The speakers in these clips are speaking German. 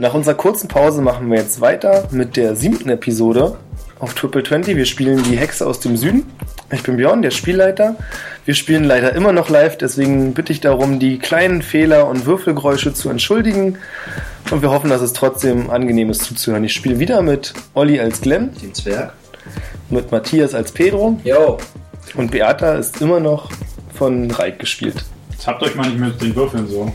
Nach unserer kurzen Pause machen wir jetzt weiter mit der siebten Episode auf Triple 20. Wir spielen die Hexe aus dem Süden. Ich bin Björn, der Spielleiter. Wir spielen leider immer noch live, deswegen bitte ich darum, die kleinen Fehler und Würfelgeräusche zu entschuldigen. Und wir hoffen, dass es trotzdem angenehm ist zuzuhören. Ich spiele wieder mit Olli als Glenn, Den Zwerg. mit Matthias als Pedro Jo, und Beata ist immer noch von Reik gespielt. Jetzt habt euch mal nicht mit den Würfeln so.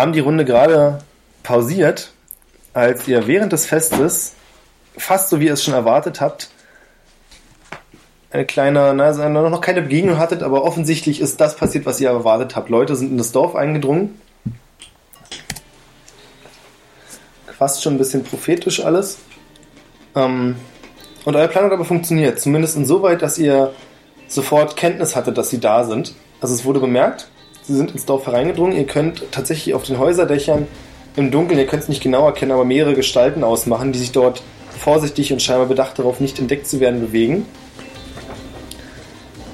Haben die Runde gerade pausiert, als ihr während des Festes, fast so wie ihr es schon erwartet habt, eine kleine, na, also noch keine Begegnung hattet, aber offensichtlich ist das passiert, was ihr erwartet habt. Leute sind in das Dorf eingedrungen. Fast schon ein bisschen prophetisch alles. Ähm, und euer Plan hat aber funktioniert. Zumindest insoweit, dass ihr sofort Kenntnis hattet, dass sie da sind. Also es wurde bemerkt. Sie sind ins Dorf hereingedrungen. Ihr könnt tatsächlich auf den Häuserdächern im Dunkeln, ihr könnt es nicht genau erkennen, aber mehrere Gestalten ausmachen, die sich dort vorsichtig und scheinbar bedacht darauf, nicht entdeckt zu werden, bewegen.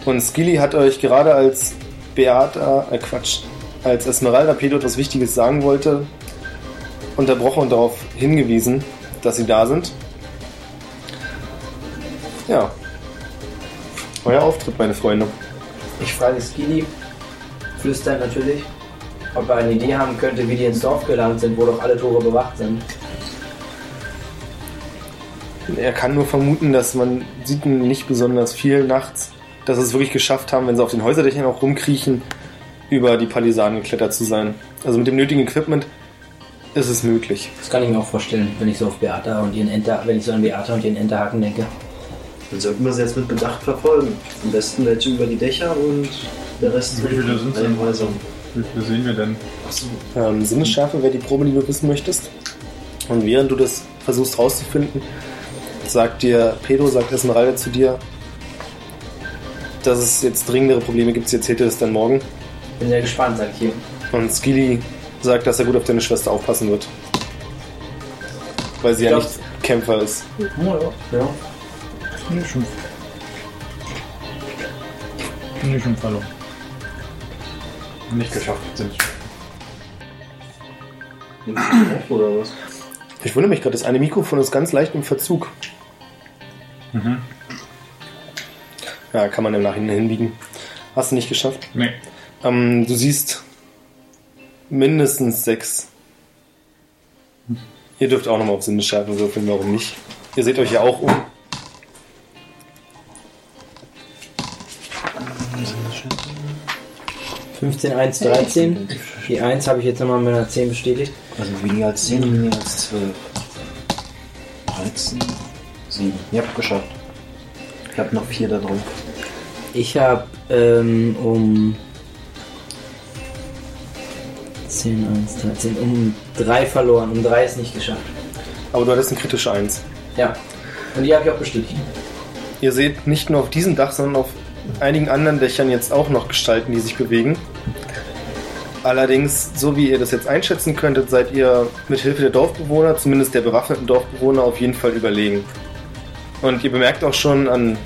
Und Skilly hat euch gerade als Beata, äh Quatsch, als Esmeralda Pedro etwas Wichtiges sagen wollte, unterbrochen und darauf hingewiesen, dass sie da sind. Ja. Euer Auftritt, meine Freunde. ich frage Skilly, flüstern natürlich, ob er eine Idee haben könnte, wie die ins Dorf gelangt sind, wo doch alle Tore bewacht sind. Er kann nur vermuten, dass man sieht nicht besonders viel nachts, dass sie es wirklich geschafft haben, wenn sie auf den Häuserdächern auch rumkriechen, über die Palisaden geklettert zu sein. Also mit dem nötigen Equipment ist es möglich. Das kann ich mir auch vorstellen, wenn ich so auf Beata und ihren Enter, wenn ich so an Beata und ihren Enterhaken denke. Dann sollten wir sie jetzt mit Bedacht verfolgen. Am besten welche über die Dächer und der Rest Wie viele den denn? Wie viele sehen wir denn? Achso. Ähm, Sinnesschärfe wäre die Probe, die du wissen möchtest. Und während du das versuchst rauszufinden, sagt dir Pedro, sagt Esmeralda zu dir, dass es jetzt dringendere Probleme gibt. Sie erzählt dir das dann morgen. Bin sehr gespannt, sag ich hier. Und Skilly sagt, dass er gut auf deine Schwester aufpassen wird. Weil sie ja Ja. nicht Kämpfer ist. Ja. Nee, schon. Nee, schon verloren. Nicht geschafft sind. Nimmst du auf oder was? Ich wundere mich gerade, das eine Mikrofon ist ganz leicht im Verzug. Mhm. Ja, kann man im Nachhinein hinbiegen. Hast du nicht geschafft? Nee. Ähm, du siehst mindestens sechs. Ihr dürft auch nochmal auf Sinnesschärfe würfeln, warum nicht? Ihr seht euch ja auch um. 15, 1, 13. Die 1 habe ich jetzt nochmal mit einer 10 bestätigt. Also weniger als 10 und weniger als 12. 13, 7. Ihr habt geschafft. Ich hab noch 4 da drauf. Ich habe ähm, um 10, 1, 13, um 3 verloren. Um 3 ist nicht geschafft. Aber du hattest eine kritische Eins. Ja. Und die habe ich auch bestätigt. Ihr seht nicht nur auf diesem Dach, sondern auf einigen anderen Dächern jetzt auch noch Gestalten, die sich bewegen. Allerdings, so wie ihr das jetzt einschätzen könntet, seid ihr mit Hilfe der Dorfbewohner, zumindest der bewaffneten Dorfbewohner, auf jeden Fall überlegen. Und ihr bemerkt auch schon an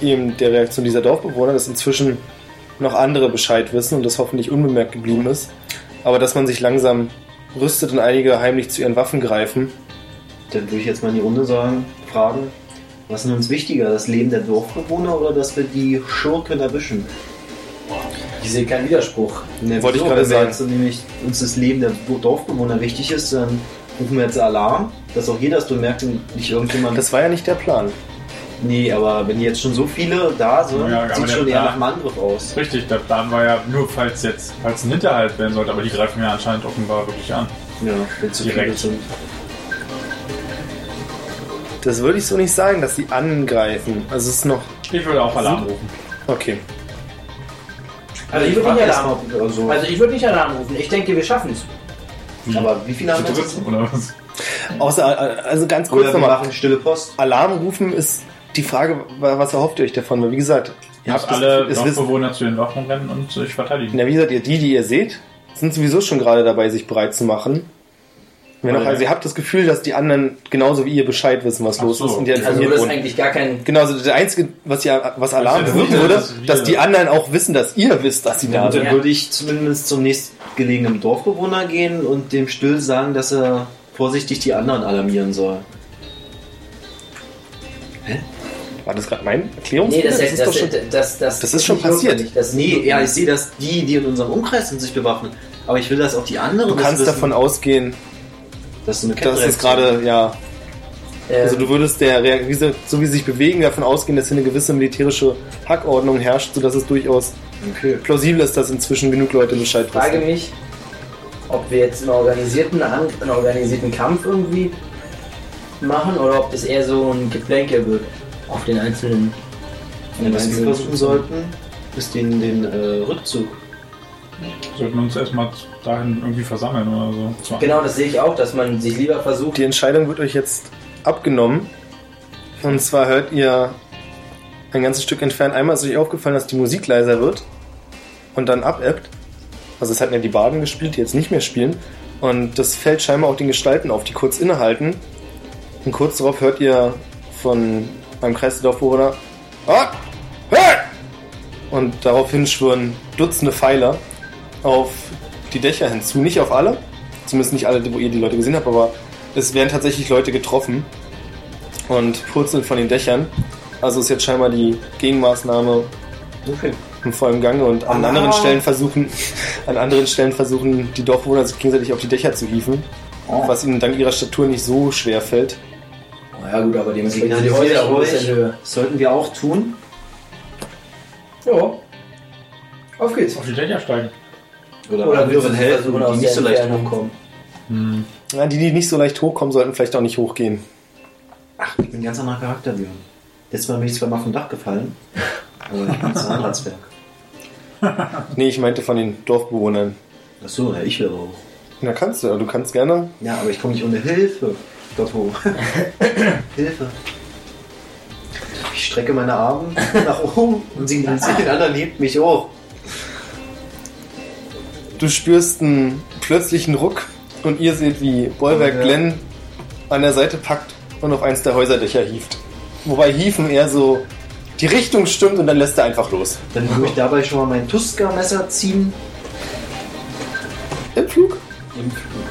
eben der Reaktion dieser Dorfbewohner, dass inzwischen noch andere Bescheid wissen und das hoffentlich unbemerkt geblieben ist. Aber dass man sich langsam rüstet und einige heimlich zu ihren Waffen greifen. Dann würde ich jetzt mal in die Runde sagen, fragen, was ist uns wichtiger, das Leben der Dorfbewohner oder dass wir die Schurken erwischen? Ich sehe keinen Widerspruch. Ne, Wollte ich gerade Wenn wir sagen. Jetzt so nämlich uns das Leben der Dorfbewohner wichtig ist, dann rufen wir jetzt Alarm, dass auch jeder es bemerkt und nicht irgendjemand. Das war ja nicht der Plan. Nee, aber wenn jetzt schon so viele da sind, Ja, sieht schon eher Plan- nach einem Angriff aus. Richtig, der Plan war ja nur, falls jetzt, falls ein Hinterhalt werden sollte, aber die greifen ja anscheinend offenbar wirklich an. Ja, wenn zu viele Direkt. sind. Das würde ich so nicht sagen, dass sie angreifen. Also es ist noch. Ich würde auch Alarm rufen. Okay. Also ich würde nicht Alarm mal, rufen. Also, Also ich würde nicht Alarm rufen. Ich denke, wir schaffen es. aber wie viele haben wir jetzt? oder was? Außer, also ganz kurz nochmal. machen stille Post. Alarm rufen ist die Frage, wa- was erhofft ihr euch davon? Weil wie gesagt, ihr habt alle es Dorfbewohner zu den Waffen rennen und sich verteidigen. na, wie gesagt, ihr, die, die ihr seht, sind sowieso schon gerade dabei, sich bereit zu machen. Ja. also ihr habt das Gefühl, dass die anderen genauso wie ihr Bescheid wissen, was Ach los so. ist und ihr Also informiert das ist wurden. eigentlich gar kein... Genau, also das Einzige, was, ihr, was Alarm ja nur, würde, dass dass die anderen auch wissen, dass ihr wisst, dass sie da Dann sind. Ja. würde ich zumindest zum nächstgelegenen Dorfbewohner gehen und dem Still sagen, dass er vorsichtig die anderen alarmieren soll. War das gerade mein Erklärung? Nee, das, das, ist das, doch schon. das, das, Das ist schon passiert. Das Nee, ja, ich sehe, dass die, die in unserem Umkreis sind, sich bewaffnen. Aber ich will, dass auch die anderen Du kannst wissen, davon ausgehen, dass es Kettenreaktion- gerade, ja, Ähm, also du würdest der, Rea- wie sie, so wie sie sich bewegen, davon ausgehen, dass hier eine gewisse militärische Hackordnung herrscht, sodass es durchaus Okay. plausibel ist, dass inzwischen genug Leute Bescheid Ich frage wissen. mich, ob wir jetzt einen organisierten, An- einen organisierten Kampf irgendwie machen oder ob das eher so ein Geplänkel wird auf den einzelnen. Was wir versuchen sollten, ist den, den äh, Rückzug. Sollten uns erstmal dahin irgendwie versammeln oder so. Zwar- Genau, das sehe ich auch, dass man sich lieber versucht. Die Entscheidung wird euch jetzt abgenommen. Und zwar hört ihr ein ganzes Stück entfernt. Einmal ist euch aufgefallen, dass die Musik leiser wird und dann abebbt. Also es hatten ja die Baden gespielt, die jetzt nicht mehr spielen. Und das fällt scheinbar auch den Gestalten auf, die kurz innehalten. Und kurz darauf hört ihr von einem Kreis der Dorfbewohner ah, hey! Und daraufhin schwören Dutzende Pfeiler auf die Dächer hinzu. Nicht auf alle, zumindest nicht alle, wo ihr die Leute gesehen habt, aber es werden tatsächlich Leute getroffen und purzeln von den Dächern. Also ist jetzt scheinbar die Gegenmaßnahme Okay. im vollen Gange und an Ah. anderen Stellen versuchen, an anderen Stellen versuchen die Dorfbewohner sich gegenseitig auf die Dächer zu hieven, Oh. was ihnen dank ihrer Statur nicht so schwer fällt. Oh ja gut, aber dementsprechend sind die Häuser auch euch, höher. sollten wir auch tun. Ja. Auf geht's. Auf die Dächer steigen. Oder, Oder anderen wir helfen, versuchen die nicht so leicht Entfernung hochkommen. kommen. Ja, die, die nicht so leicht hochkommen, sollten vielleicht auch nicht hochgehen. Ach, ich bin ein ganz anderer Charakter, Björn. Letztes Mal bin ich zwar mal vom Dach gefallen, aber ich bin ein Zahnradswerk. Nee, ich meinte von den Dorfbewohnern. Achso, ja, ich wäre auch. Na kannst du, du kannst gerne. Ja, aber ich komme nicht ohne Hilfe dort hoch. Hilfe. Ich strecke meine Arme nach oben und signalisiere den anderen, hebt mich hoch. Du spürst einen plötzlichen Ruck und ihr seht, wie Bollwerk Ja. Glenn an der Seite packt und auf eins der Häuserdächer hieft. Wobei Hieven eher so die Richtung stimmt und dann lässt er einfach los. Dann würde ich dabei schon mal mein Tuska-Messer ziehen. Im Flug? Im Flug.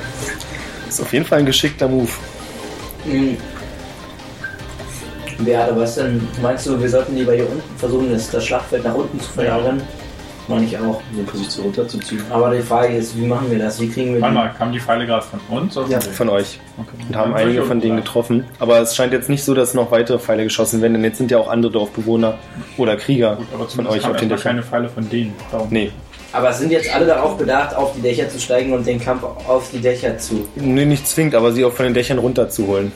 Ist auf jeden Fall ein geschickter Move. Mhm. Ja, aber was denn? Meinst du, wir sollten lieber hier unten versuchen, das, das Schlachtfeld nach unten zu verlagern? Meine ich auch. Um die Position runterzuziehen. Aber die Frage ist, wie machen wir das? Wie kriegen wir Warte die? mal, kamen die Pfeile gerade von uns? Oder Ja, von euch. Okay. Und haben Dann einige von denen getroffen. Aber es scheint jetzt nicht so, dass noch weitere Pfeile geschossen werden, denn jetzt sind ja auch andere Dorfbewohner oder Krieger Gut, aber von euch auf den Dächern. keine Pfeile von denen. Darum. Nee. Aber sind jetzt alle darauf bedacht, auf die Dächer zu steigen und den Kampf auf die Dächer zu? nee, nicht zwingend, aber sie auch von den Dächern runterzuholen.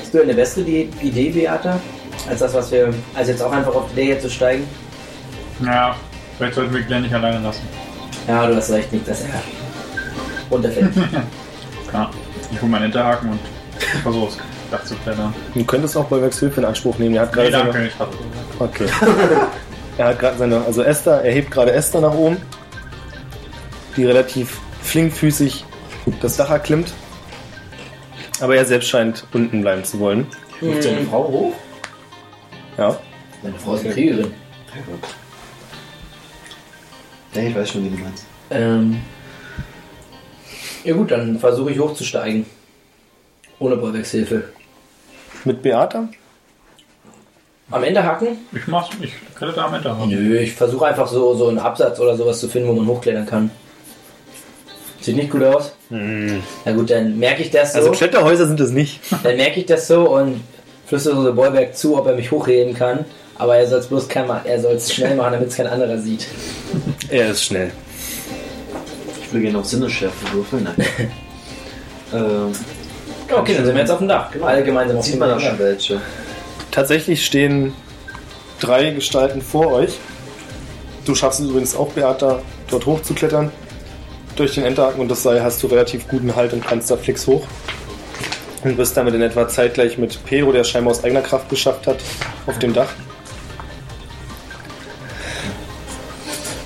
Hast du eine bessere Idee, Beata? Als das, was wir. als jetzt auch einfach auf die Dächer zu steigen? Ja, vielleicht sollten wir Glenn nicht alleine lassen. Ja, du hast recht, nicht, dass er runterfällt. Klar. Ich hole meinen Hinterhaken und Dach zu klettern. Du könntest auch Bollwerks Hilfe in Anspruch nehmen. Er hat gerade Nee, seine, danke, ich. Okay. er hat gerade seine, also Esther, er hebt gerade Esther nach oben, die relativ flinkfüßig das Dach erklimmt. Aber er selbst scheint unten bleiben zu wollen. Ruft seine Frau hoch? Ja. Meine Frau ist eine Kriegerin. Ja, ich weiß schon, wie du meinst. Ähm. Ja gut, dann versuche ich hochzusteigen. Ohne Bollwerks Hilfe. Mit Beata? Am Ende hacken? Ich mach's, ich kletter am Hinterhaken. Nö, ich versuche einfach so, so einen Absatz oder sowas zu finden, wo man hochklettern kann. Sieht nicht gut aus. Na gut, dann merke ich das so. Also Kletterhäuser sind es nicht. dann merke ich das so und flüstere so Bollwerk zu, ob er mich hochheben kann. Aber er soll es bloß kein, er soll es schnell machen, damit es kein anderer sieht. Er ist schnell. Ich will gerne auf Sinnesschärfe würfeln. Nein. ähm, Okay, dann sind wir jetzt auf dem Dach. Alle gemeinsam auf sieht dem man da Dach. schon welche? Tatsächlich stehen drei Gestalten vor euch. Du schaffst es übrigens auch, Beata, dort hochzuklettern. Durch den Enterhaken und das Seil hast du relativ guten Halt und kannst da fix hoch. Und bist damit in etwa zeitgleich mit Pero, der es scheinbar aus eigener Kraft geschafft hat, auf dem Dach.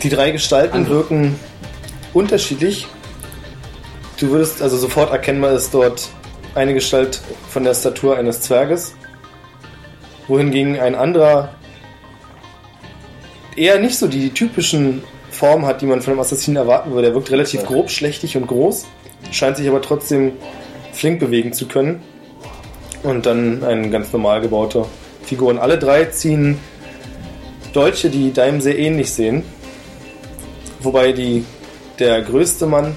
Die drei Gestalten wirken unterschiedlich. Du würdest also sofort erkennbar ist dort eine Gestalt von der Statur eines Zwerges, wohingegen ein anderer eher nicht so die typischen Formen hat, die man von einem Assassinen erwarten würde. Er wirkt relativ grob, schlechtig und groß, scheint sich aber trotzdem flink bewegen zu können. Und dann ein ganz normal gebauter Figur. Und alle drei ziehen Deutsche, die deinem sehr ähnlich sehen. Wobei die, der größte Mann,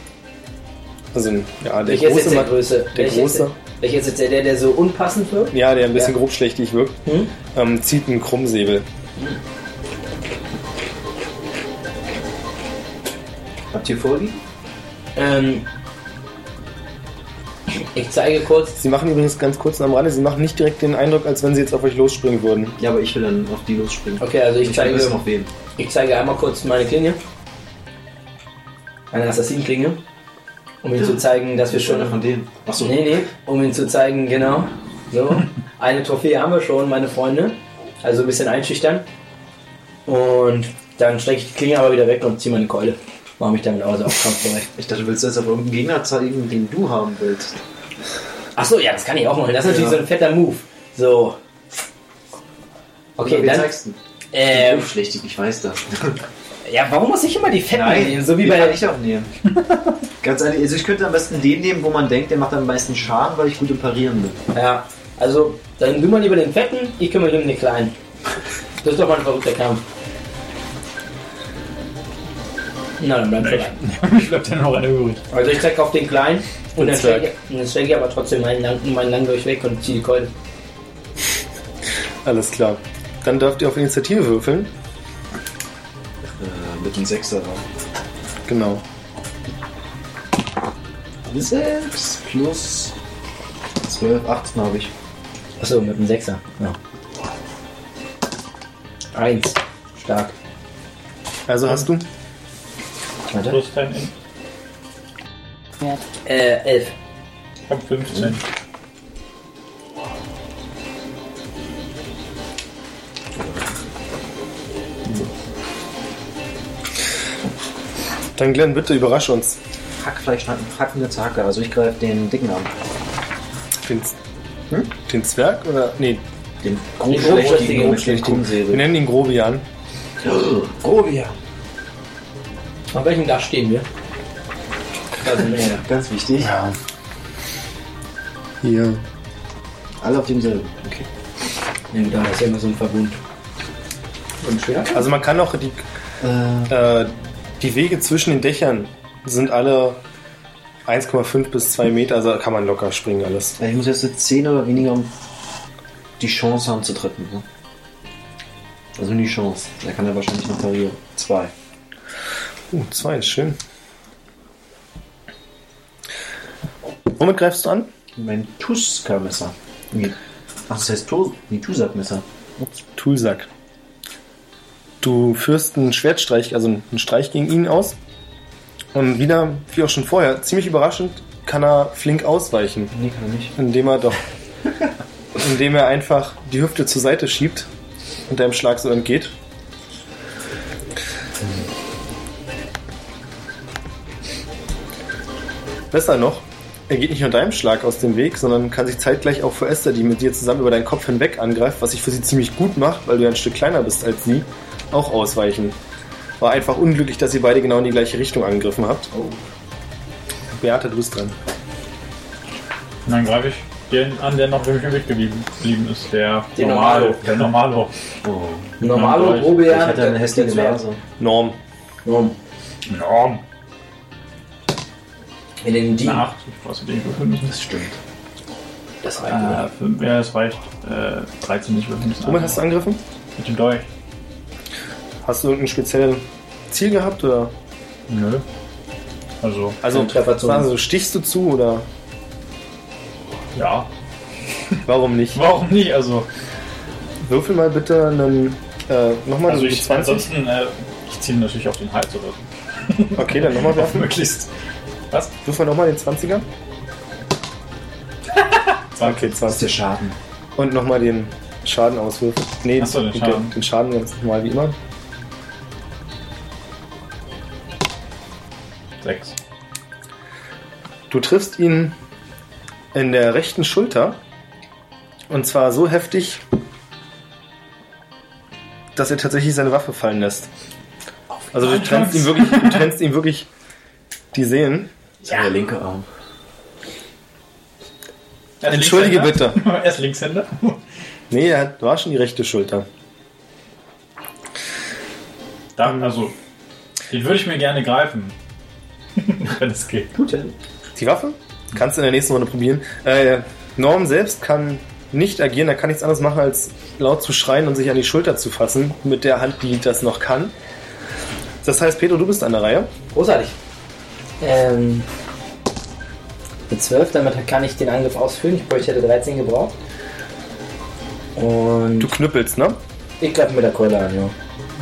also ja, der Welcher ist große der Mann, Größe? der Welcher ist große, Welcher ist jetzt der, der, der so unpassend wirkt? ja, der ein bisschen Ja. grobschlächtig wirkt, Hm? ähm, zieht einen Krummsäbel. Habt ihr vorliegen? Ähm, ich zeige kurz. Sie machen übrigens ganz kurz am Rande, sie machen nicht direkt den Eindruck, als wenn sie jetzt auf euch losspringen würden. Ja, aber ich will dann auf die losspringen. Okay, also ich Ich zeige, noch wen. ich zeige einmal kurz meine Klinge. Meine Assassinenklinge. Um ihm zu zeigen, dass wir Schon von denen. Achso. Nee, nee, um ihm zu zeigen, genau. So. Eine Trophäe haben wir schon, meine Freunde. Also ein bisschen einschüchtern. Und dann strecke ich die Klinge aber wieder weg und ziehe meine Keule. Mache mich damit also auf Kampf bereit. Ich dachte, du willst jetzt auf irgendeinen Gegner zeigen, den du haben willst. Achso, ja, das kann ich auch machen. Das ist natürlich Ja. so ein fetter Move. So. Okay, Oder dann. zeigst du? Ähm, schlechtig, ich weiß das. ja, warum muss ich immer die Fetten nehmen? So wie bei. kann ich auch nehmen. Ganz ehrlich, also ich könnte am besten den nehmen, wo man denkt, der macht am meisten Schaden, weil ich gut im Parieren bin. Ja, also, dann du mal lieber den Fetten, ich kümmere mich um den Kleinen. Das ist doch mal ein verrückter Kampf. Na, dann bleib Nee, dabei. ich bleibt ja noch einer übrig. Also ich zeig auf den Kleinen und dann stecke ich, dann stecke ich aber trotzdem meinen lang, meinen lang durch weg und ziehe die Keule. Alles klar. Dann dürft ihr auf Initiative würfeln. Äh, mit dem Sechser. Genau. 6 plus 12, 18 habe ich. Achso, mit dem Sechser. Ja. Eins. Stark. Also hast du Warte. Plus dein In. Äh, elf. Ich hab 15. Dann Glenn, bitte überrasch uns. Hackfleisch, hackende Zacke. Also ich greife den dicken an. Den, den Zwerg oder. Nee, Den grobschlächtigen wir nennen ihn Grobian. Grobia. Auf welchem Dach stehen wir? Also. Ganz wichtig. Ja. Hier. Alle auf demselben. Okay. Ja, da ist ja immer so ein Verbund. Und schwer? Also man kann auch die, Äh, äh, die Wege zwischen den Dächern sind alle 1,5 bis 2 Meter, also kann man locker springen alles. ich muss jetzt eine 10 oder weniger, um die Chance haben zu treffen. Ne? Also nur die Chance. Der kann ja wahrscheinlich noch parieren. Zwei. Uh, zwei ist schön. Womit greifst du an? Mein Tuska-Messer. Nee. Ach, das heißt Tu- nee, Tusak-Messer. Ups. Tulsack. Du führst einen Schwertstreich, also einen Streich gegen ihn aus. Und wieder, wie auch schon vorher, ziemlich überraschend, kann er flink ausweichen, Nee, kann er nicht. indem er doch, indem er einfach die Hüfte zur Seite schiebt und deinem Schlag so entgeht. Besser noch, er geht nicht nur deinem Schlag aus dem Weg, sondern kann sich zeitgleich auch für Esther, die mit dir zusammen über deinen Kopf hinweg angreift, was sich für sie ziemlich gut macht, weil du ja ein Stück kleiner bist als sie, auch ausweichen. War einfach unglücklich, dass ihr beide genau in die gleiche Richtung angegriffen habt. Beate, du bist dran. Dann greife ich den an, der noch übrig geblieben geblieben ist. Der Den Normalo. Normalo. Der Normalo. Oh. Normalo, Probe, Ich hatte eine hässliche. Nase. Norm. Norm. Norm. In den Dienst. Eine 8. Ich weiß nicht, würfeln müssen. Das stimmt. Das reicht Äh, fünf- ja, es reicht. Äh, 13 nicht würfeln müssen. Womit hast du angegriffen? Mit dem Dolch. Hast du irgendein spezielles Ziel gehabt oder? Nö. Also, Also, Treffer zum- also stichst du zu oder ja. warum nicht? Warum nicht? Also, Würfel mal bitte einen äh, nochmal also also ich, 20. ansonsten, äh, ich ziehe natürlich auf den Hals oder so. Okay, dann nochmal werfen. Möglichst. Was? Würfel nochmal den 20er. Okay, Das ist 20. der Schaden. Und nochmal den Schaden auswürfeln. Nee, Ach so, den Schaden. den Schaden ganz normal wie immer. 6. Du triffst ihn in der rechten Schulter. Und zwar so heftig, dass er tatsächlich seine Waffe fallen lässt. Also du trennst ihm wirklich, du trennst ihm wirklich die Sehnen. Ja. Der linke Arm. Er Entschuldige Linkshänder. er ist Linkshänder. Nee, er hat- war schon die rechte Schulter. Da, also, den würde ich mir gerne greifen. Wenn es geht. Gut, ja. Die Waffe? Kannst du in der nächsten Runde probieren. Äh, Norm selbst kann nicht agieren, er kann nichts anderes machen, als laut zu schreien und sich an die Schulter zu fassen, mit der Hand, die das noch kann. Das heißt, Pedro, du bist an der Reihe. Großartig. Ähm, mit 12, damit kann ich den Angriff ausführen. Ich bräuchte hätte 13 gebraucht. Und Du knüppelst, ne? ich greife mit der Keule an, ja.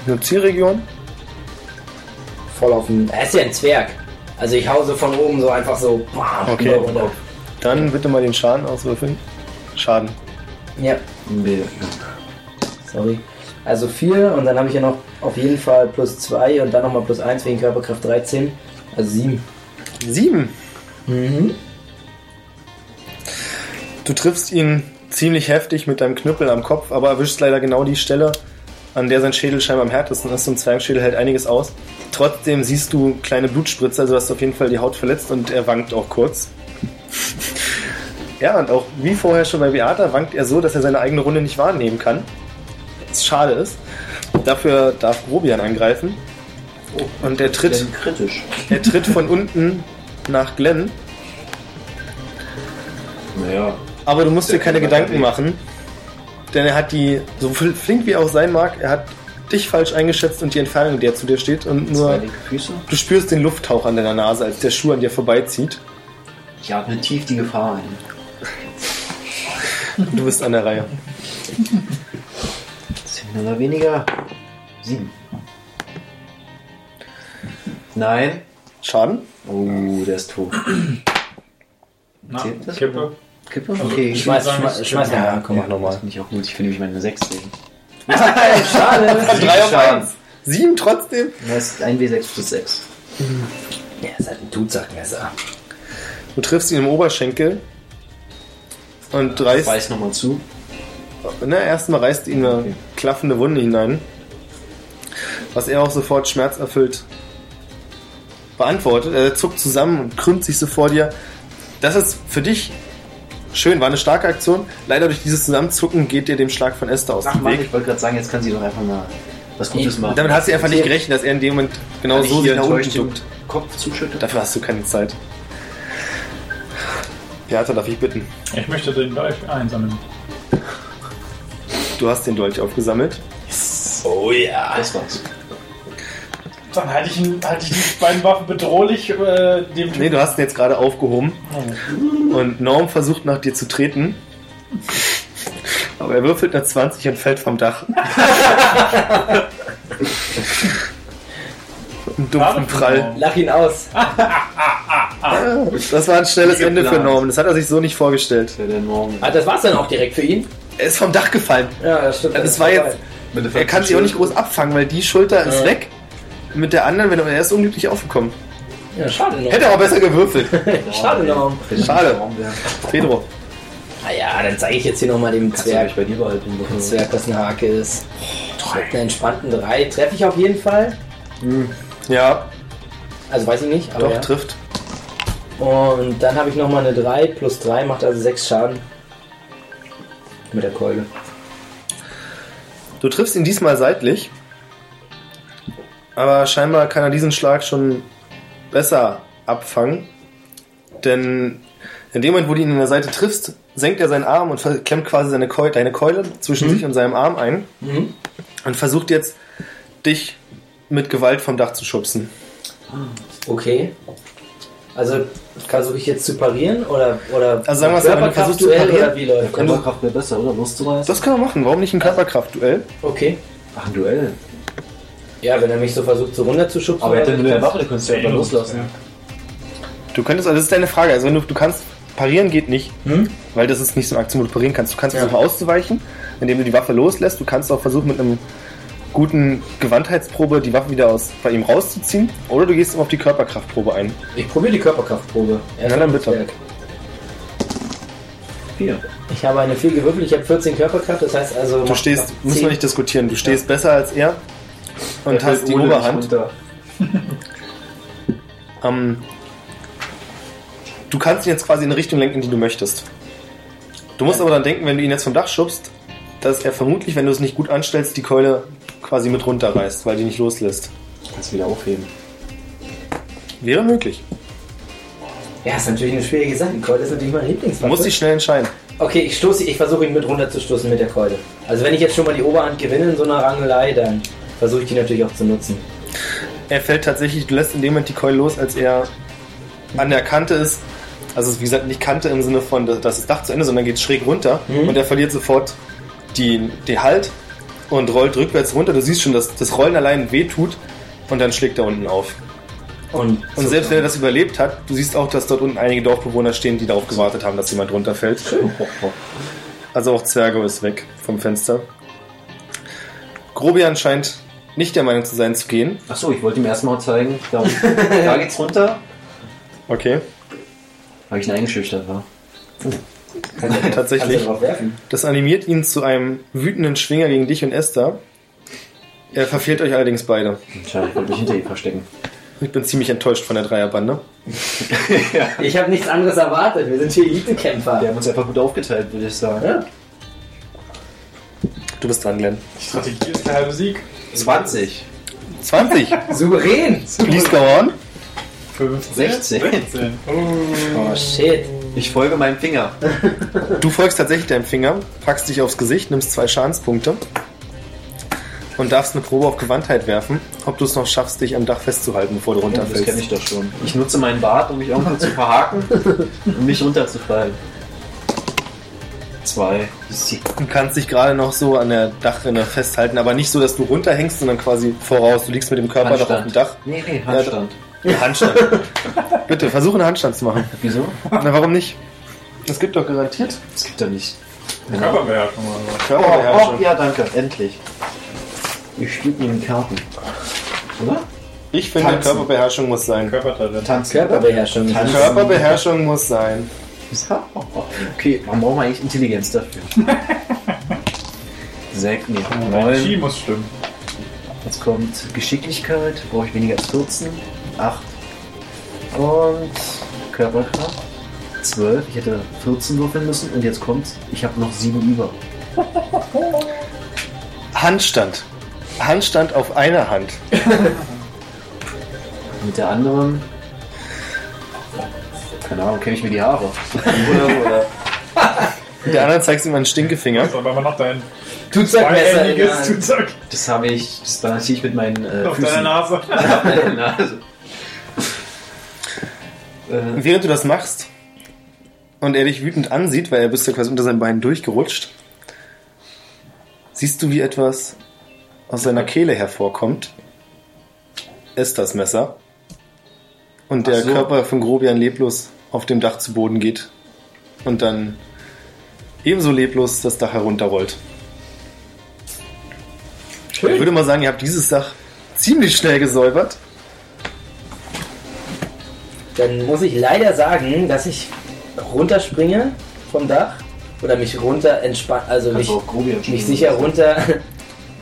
Eine Zielregion. Voll auf den. Er ist ja ein Zwerg. Also ich hause von oben so einfach so. Bam, Okay. runter. Dann bitte mal den Schaden auswürfeln. Schaden. Ja, Nee. sorry. Also 4 und dann habe ich ja noch auf jeden Fall plus 2 und dann nochmal plus 1 wegen Körperkraft 13. Also 7. Sieben. Mhm. Du triffst ihn ziemlich heftig mit deinem Knüppel am Kopf, aber erwischst leider genau die Stelle, an der sein Schädel scheinbar am härtesten ist. So ein Zwergschädel hält einiges aus. Trotzdem siehst du kleine Blutspritze, also hast du auf jeden Fall die Haut verletzt und er wankt auch kurz. Ja, und auch wie vorher schon bei Beata wankt er so, dass er seine eigene Runde nicht wahrnehmen kann. Was schade ist. Dafür darf Grobian angreifen. Und er tritt, kritisch. er tritt von unten nach Glenn. Naja. Aber du musst dir keine Gedanken machen. Denn er hat die, so flink wie auch sein mag, er hat dich falsch eingeschätzt und die Entfernung, die er zu dir steht. Und nur du spürst den Lufthauch an deiner Nase, als der Schuh an dir vorbeizieht. Ich atme tief die Gefahr ein. Du bist an der Reihe. Zehn oder weniger. Sieben. Nein. Schaden? Oh, der ist tot. Na, Zählt das? Kippe. Kippe? Also, Okay. ich Schmeiß, sagen, schmeiß, schmeiß Ja, an. komm, mach nochmal. Das finde ich auch gut. Ich finde nämlich meine 6 wegen. Schade. Drei auf Schaden. eins. Sieben trotzdem? Das ist 1W6 plus 6. Ja, ist halt ein Tutsackmesser. Du triffst ihn im Oberschenkel und reißt. Beiß nochmal zu. Na, erstmal reißt ihn eine klaffende Wunde hinein. Was er auch sofort schmerzerfüllt beantwortet. Er zuckt zusammen und krümmt sich so vor dir. Das ist für dich schön, war eine starke Aktion. Leider durch dieses Zusammenzucken geht dir dem Schlag von Esther aus Ach dem Mann, Weg. ich wollte gerade sagen, jetzt kann sie doch einfach mal was Gutes machen. Damit hast du einfach nicht gerechnet, dass er in dem Moment genau Kann so hier nach unten duckt. Kopf zuschüttet. Dafür hast du keine Zeit. Beata, darf ich bitten? Ich möchte den Dolch einsammeln. Du hast den Dolch aufgesammelt. Oh ja. Das war's. Dann halte ich, halte ich die beiden Waffen bedrohlich äh, dem Nee, du hast ihn jetzt gerade aufgehoben. Und Norm versucht nach dir zu treten. Aber er würfelt eine 20 und fällt vom Dach. Ein dumpfen Prall. Lach ihn aus. Das war ein schnelles Ende für. Norm. Das hat er sich so nicht vorgestellt. Ah, das war's dann auch direkt für ihn. Er ist vom Dach gefallen. Ja, das stimmt. Das war jetzt. Er kann sich auch nicht groß abfangen, weil die Schulter ist Ja. weg. Mit der anderen, wenn er er ist unglücklich aufgekommen. Ja, schade noch. Hätte auch besser gewürfelt. Schade noch. Schade. Ja. Pedro. Naja, dann zeige ich jetzt hier nochmal dem Kannst Zwerg, bei dir behalten. dem Zwerg, was eine Hake ist. Mit einer entspannten 3 treffe ich auf jeden Fall. Ja, Also weiß ich nicht, aber doch, ja. trifft. Und dann habe ich nochmal eine 3 plus 3, macht also 6 Schaden. Mit der Keule. Du triffst ihn diesmal seitlich. Aber scheinbar kann er diesen Schlag schon besser abfangen. Denn in dem Moment, wo du ihn in der Seite triffst, senkt er seinen Arm und klemmt quasi seine Keule, deine Keule zwischen sich und seinem Arm ein Mhm. und versucht jetzt, dich mit Gewalt vom Dach zu schubsen. Okay. Also versuche ich jetzt zu parieren oder oder Also sagen wir mal, wenn du versuchst zu Körperkraftduell parieren, oder wie läuft das? Körperkraft wäre besser, oder? Loszureißen? Das können wir machen. Warum nicht ein Körperkraftduell? Okay. Ach, ein Duell. Ja, wenn er mich so versucht, so runterzuschubsen. Aber er hätte nur eine Waffe, der könntest du ja einfach loslassen. Du könntest, also das ist deine Frage. Also wenn du, du kannst parieren geht nicht, Hm? weil das ist nicht so eine Aktion, wo du parieren kannst. Du kannst Ja. versuchen auszuweichen, indem du die Waffe loslässt. Du kannst auch versuchen mit einem guten Gewandheitsprobe die Waffe wieder aus bei ihm rauszuziehen. Oder du gehst immer auf die Körperkraftprobe ein. Ich probiere die Körperkraftprobe. Na dann bitte. Vier. Ich habe eine 4 gewürfelt, ich habe 14 Körperkraft, das heißt also. Du stehst, müssen wir 10. nicht diskutieren, du stehst besser als er und hast die Oberhand. Ähm, du kannst ihn jetzt quasi in eine Richtung lenken, in die du möchtest. Du musst aber dann denken, wenn du ihn jetzt vom Dach schubst, dass er vermutlich, wenn du es nicht gut anstellst, die Keule quasi mit runterreißt, weil die nicht loslässt. Kannst wieder aufheben. Wäre möglich. Ja, ist natürlich eine schwierige Sache. Die Keule ist natürlich mein Du Lieblingswaffe. musst dich schnell entscheiden. Okay, ich stoße, ich versuche ihn mit runterzustoßen mit der Keule. Also wenn ich jetzt schon mal die Oberhand gewinne in so einer Rangelei, dann versuche ich die natürlich auch zu nutzen. Er fällt tatsächlich, du lässt in dem Moment die Keule los, als er an der Kante ist. Also wie gesagt, nicht Kante im Sinne von, dass das Dach zu Ende, sondern geht schräg runter Mhm. und er verliert sofort die, die Halt und rollt rückwärts runter. Du siehst schon, dass das Rollen allein wehtut und dann schlägt er unten auf. Und, Und selbst wenn er das überlebt hat, du siehst auch, dass dort unten einige Dorfbewohner stehen, die darauf gewartet haben, dass jemand runterfällt. Also auch Zwergo ist weg vom Fenster. Grobian scheint nicht der Meinung zu sein, zu gehen. Achso, ich wollte ihm erstmal zeigen. Da, da geht's runter. Okay. Weil ich ihn eingeschüchtert war. Kannst du- Tatsächlich. Kannst du drauf werfen. Das animiert ihn zu einem wütenden Schwinger gegen dich und Esther. Er verfehlt euch allerdings beide. Schade, ich wollte mich hinter ihm verstecken. Ich bin ziemlich enttäuscht von der Dreierbande. Ich habe nichts anderes erwartet. Wir sind hier Elite-Kämpfer. Wir haben uns einfach gut aufgeteilt, würde ich sagen. Ja. Du bist dran, Glenn. Die Strategie ist der halbe Sieg. 20. 20. Souverän. Please go on. 15. 16. 16. Oh shit. Ich folge meinem Finger. Du folgst tatsächlich deinem Finger, packst dich aufs Gesicht, nimmst zwei Schadenspunkte und darfst eine Probe auf Gewandtheit werfen, ob du es noch schaffst, dich am Dach festzuhalten, bevor du Das kenne runterfällst. ich doch schon. Ich nutze meinen Bart, um mich irgendwo zu verhaken und mich runterzufallen. Zwei. Sie- Du kannst dich gerade noch so an der Dachrinne festhalten, aber nicht so, dass du runterhängst, sondern quasi voraus. Du liegst mit dem Körper noch auf dem Dach. Nee, nee, Handstand. Ja, Handstand. Bitte, versuche einen Handstand zu machen. Wieso? Na, warum nicht? Es gibt doch garantiert Das gibt doch nicht. Körperbeherrschung oder was? Oh, oh, Körperbeherrschung. ja, danke. Endlich. Ich spiele mir die Karten. Oder? Ich finde, Tanzen. Körperbeherrschung muss sein. Körpertalent. Tanzen. Körperbeherrschung. Tanzen. Körperbeherrschung muss sein. Okay, man braucht eigentlich Intelligenz dafür. Sechs, nee, Chi neun. muss stimmen. Jetzt kommt Geschicklichkeit, brauche ich weniger als 14. 8. Und Körperkraft. 12. Ich hätte 14 würfeln müssen. Und jetzt kommt's. Ich habe noch 7 über. Handstand. Handstand auf einer Hand. Mit der anderen. Keine Ahnung, kämme ich mir die Haare. oder, oder. Mit der anderen zeigst du ihm einen Stinkefinger. Das ist aber immer noch dein Hand. Zuzack Das habe ich. Das balanciere ich mit meinen äh, auf Füßen. deiner Nase. Auf meiner Nase. Äh, Während du das machst und er dich wütend ansieht, weil er bist ja quasi unter seinen Beinen durchgerutscht, siehst du, wie etwas aus seiner Kehle hervorkommt. Ist das Messer. Und der so. Körper von Grobian leblos auf dem Dach zu Boden geht. Und dann ebenso leblos das Dach herunterrollt. Ich Schön. würde mal sagen, ihr habt dieses Dach ziemlich schnell gesäubert. Dann muss ich leider sagen, dass ich runterspringe vom Dach oder mich runter entspann, also mich, mich sicher runter,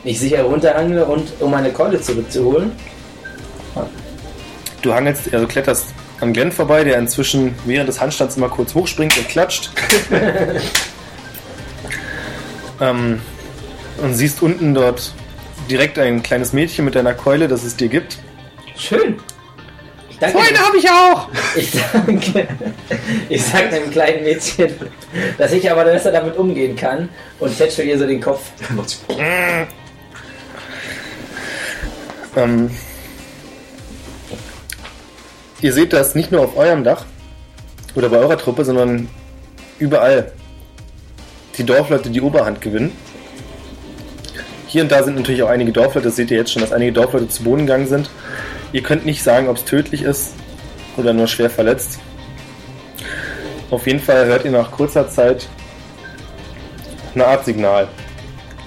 mich sicher runterhangle und um meine Keule zurückzuholen. Du hangelst, also kletterst an Glenn vorbei, der inzwischen während des Handstands immer kurz hochspringt und klatscht. ähm, und siehst unten dort direkt ein kleines Mädchen mit deiner Keule, das es dir gibt. Schön. Ich danke, habe ich auch! ich danke, ich sag dem kleinen Mädchen, dass ich aber besser damit umgehen kann und tätschel ihr so den Kopf. Ähm, ihr seht das nicht nur auf eurem Dach oder bei eurer Truppe, sondern überall die Dorfleute die Oberhand gewinnen. Hier und da sind natürlich auch einige Dorfleute, das seht ihr jetzt schon, dass einige Dorfleute zu Boden gegangen sind. Ihr könnt nicht sagen, ob es tödlich ist oder nur schwer verletzt. Auf jeden Fall hört ihr nach kurzer Zeit eine Art Signal.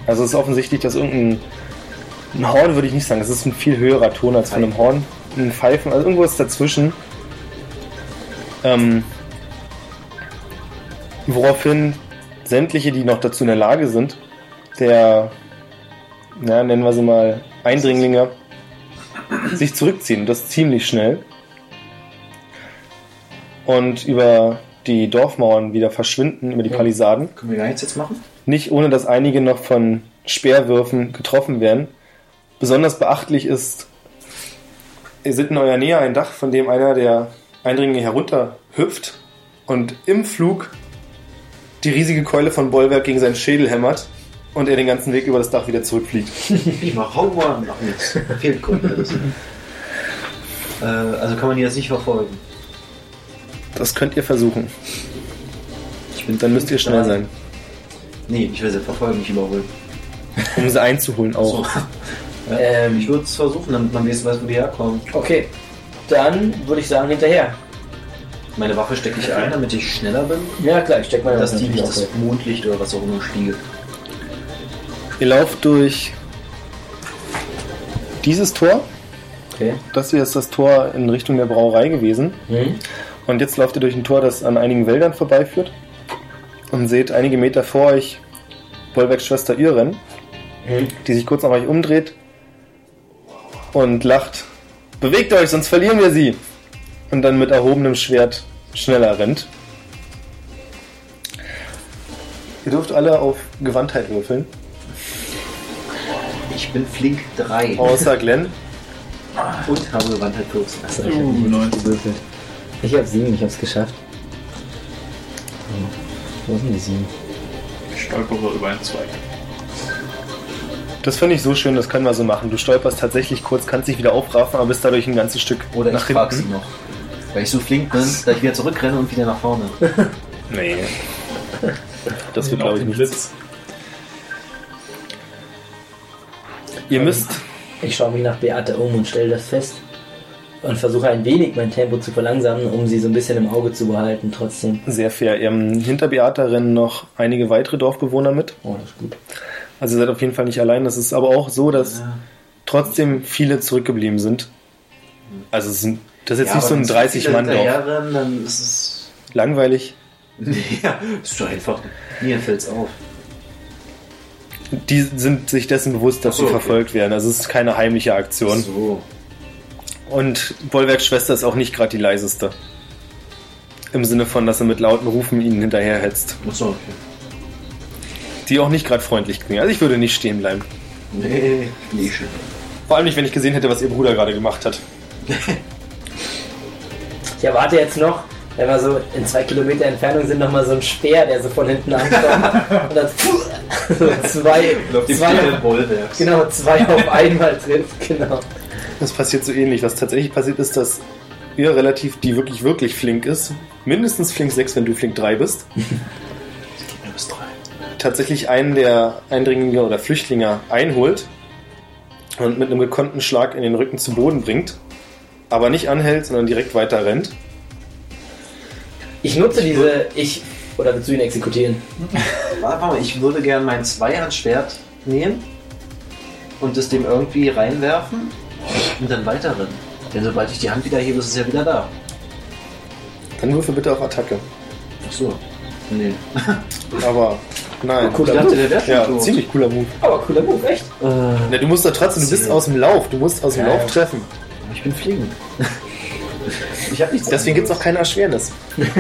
Also es ist offensichtlich, dass irgendein ein Horn würde ich nicht sagen, es ist ein viel höherer Ton als von einem Horn. Ein Pfeifen, also irgendwas dazwischen. Ähm, woraufhin sämtliche, die noch dazu in der Lage sind, der, na, nennen wir sie mal, Eindringlinge, sich zurückziehen. Das ziemlich schnell. Und über die Dorfmauern wieder verschwinden, über die Ja. Palisaden. Können wir gar nichts jetzt machen? Nicht ohne, dass einige noch von Speerwürfen getroffen werden. Besonders beachtlich ist, ihr seht in eurer Nähe ein Dach, von dem einer der Eindringlinge herunterhüpft und im Flug die riesige Keule von Bollwerk gegen seinen Schädel hämmert und er den ganzen Weg über das Dach wieder zurückfliegt. Ich mach Hauer. Ach nichts. Fehlt. Das. äh, also kann man die jetzt nicht verfolgen. Das könnt ihr versuchen. Ich bin Dann müsst ihr schnell sein, Nee, ich will sie verfolgen, nicht überholen. um sie einzuholen auch. So. Ja, Ähm. ich würde es versuchen, damit man wenigstens weiß, wo die herkommen. Okay, dann würde ich sagen hinterher. Meine Waffe stecke ich ein, damit ich schneller bin. Ja klar, ich steck meine Dass Waffe die nicht das Mondlicht oder was auch immer spiegelt. Ihr lauft durch dieses Tor. Okay. Das hier ist das Tor in Richtung der Brauerei gewesen. Hm? Und jetzt lauft ihr durch ein Tor, das an einigen Wäldern vorbeiführt. Und seht einige Meter vor euch Bollwerks Schwester Iren, Hm? die sich kurz nach euch umdreht und lacht. Bewegt euch, sonst verlieren wir sie. Und dann mit erhobenem Schwert schneller rennt. Ihr dürft alle auf Gewandtheit würfeln, Ich bin flink 3 außer Glenn. und habe Gewandtheit 14. Achso, ich Uh, hab nicht 19. gewürfelt. Ich hab sieben, ich hab's geschafft. Wo sind die sieben? Ich stolpere über einen Zweig. Das finde ich so schön, das können wir so machen. Du stolperst tatsächlich kurz, kannst dich wieder aufraffen, aber bist dadurch ein ganzes Stück Oder ich nach frag sie hinten. noch. Weil ich so flink bin, dass ich wieder zurückrenne und wieder nach vorne. Nee. Das wird, glaube ich, nicht. Blitz. Ihr müsst Ich schaue mich nach Beate um und stelle das fest. Und versuche ein wenig mein Tempo zu verlangsamen, um sie so ein bisschen im Auge zu behalten, trotzdem. sehr fair. Ähm, hinter Beata rennen noch einige weitere Dorfbewohner mit. Oh, das ist gut. Also ihr seid auf jeden Fall nicht allein. Das ist aber auch so, dass trotzdem viele zurückgeblieben sind. Also es sind, das ist jetzt nicht so ein 30-Mann-Dorf. Jahren, dann ist es. Langweilig. ja, ist doch einfach. Mir fällt's auf. Die sind sich dessen bewusst, dass so, sie okay. verfolgt werden. Also es ist keine heimliche Aktion. So. Und Bollwerks Schwester ist auch nicht gerade die leiseste. Im Sinne von, dass er mit lauten Rufen ihnen hinterherhetzt. Achso, okay. Die auch nicht gerade freundlich klingen. Also ich würde nicht stehen bleiben. Nee, nee, schön. Vor allem nicht, wenn ich gesehen hätte, was ihr Bruder gerade gemacht hat. Ich erwarte jetzt noch, wenn wir so in zwei Kilometer Entfernung sind, nochmal so ein Speer, der so von hinten ankommt. und dann so zwei, zwei, Bollwerks. genau, zwei auf einmal trifft. Genau. Das passiert so ähnlich. Was tatsächlich passiert ist, dass ihr relativ, die wirklich, wirklich flink ist, mindestens flink 6, wenn du flink 3 bist, bis drei. Tatsächlich einen der Eindringlinge oder Flüchtlinge einholt und mit einem gekonnten Schlag in den Rücken zu Boden bringt, aber nicht anhält, sondern direkt weiter rennt. Ich nutze diese, ich, oder willst du ihn exekutieren? Warte mal, ich würde gern mein Zweihandschwert nehmen und es dem irgendwie reinwerfen und dann weiterrennen. Denn sobald ich die Hand wieder hebe, ist es ja wieder da. Dann würfel bitte auf Attacke. Ach so. Nee. Aber nein. Cooler Ich dachte, Move. der wäre schon Ja, tot. ziemlich cooler Move. Aber cooler Move, echt? Äh, Ja, du musst da trotzdem, du bist aus dem Lauf, du musst aus dem Ja, Lauf ja. treffen. ich bin fliegend. ich hab nichts Deswegen gibt es auch keine Erschwernis.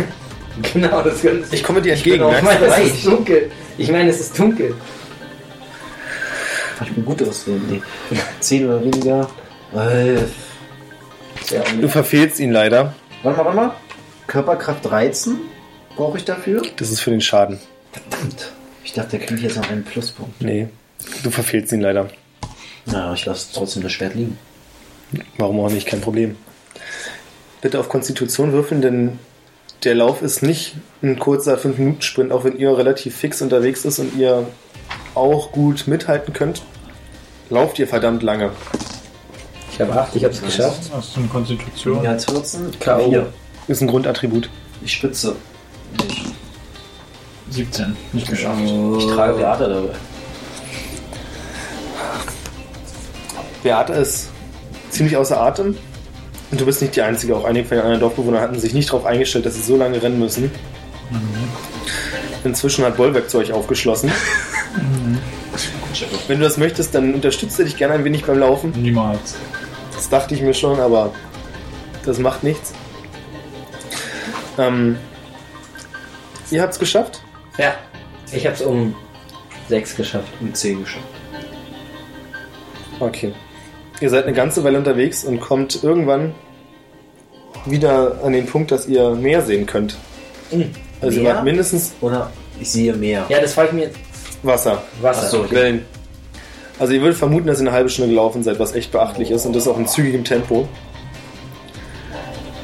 Genau, das könnte Ich komme dir entgegen. ich du? es ist dunkel. Ich meine, es ist dunkel. Ich bin gut aussehen. Nee. 10 oder weniger. Ja, Du verfehlst ihn leider. Warte mal, warte mal. Körperkraft 13 brauche ich dafür. Das ist für den Schaden. Verdammt. Ich dachte, der kriegt jetzt noch einen Pluspunkt. Nee. Du verfehlst ihn leider. Na, ich lasse trotzdem das Schwert liegen. Warum auch nicht? Kein Problem. Bitte auf Konstitution würfeln, denn der Lauf ist nicht ein kurzer 5-Minuten-Sprint, auch wenn ihr relativ fix unterwegs ist und ihr auch gut mithalten könnt. Lauft ihr verdammt lange. Ich habe 8, ich habe es geschafft. Hast du eine Konstitution? Ja, 14. K.O. Ist ein Grundattribut. Ich spitze. Nicht. 17. Nicht geschafft. Ich trage Beate dabei. Beate ist ziemlich außer Atem. Und du bist nicht die Einzige. Auch einige von den anderen Dorfbewohnern hatten sich nicht darauf eingestellt, dass sie so lange rennen müssen. Inzwischen hat Bollwerk zu euch aufgeschlossen. Wenn du das möchtest, dann unterstütze dich gerne ein wenig beim Laufen. Niemals. Das dachte ich mir schon, aber das macht nichts. Ähm, ihr habt es geschafft? Ja, ich habe es um 6 geschafft. Um 10 geschafft. Okay. Ihr seid eine ganze Weile unterwegs und kommt irgendwann wieder an den Punkt, dass ihr mehr sehen könnt. Also ihr Meer? wart mindestens Oder ich sehe mehr. Ja, das frage ich mir jetzt. Wasser. Wasser. Ach so, okay. Wellen. Also ihr würdet vermuten, dass ihr eine halbe Stunde gelaufen seid, was echt beachtlich ist und das auch in zügigem Tempo.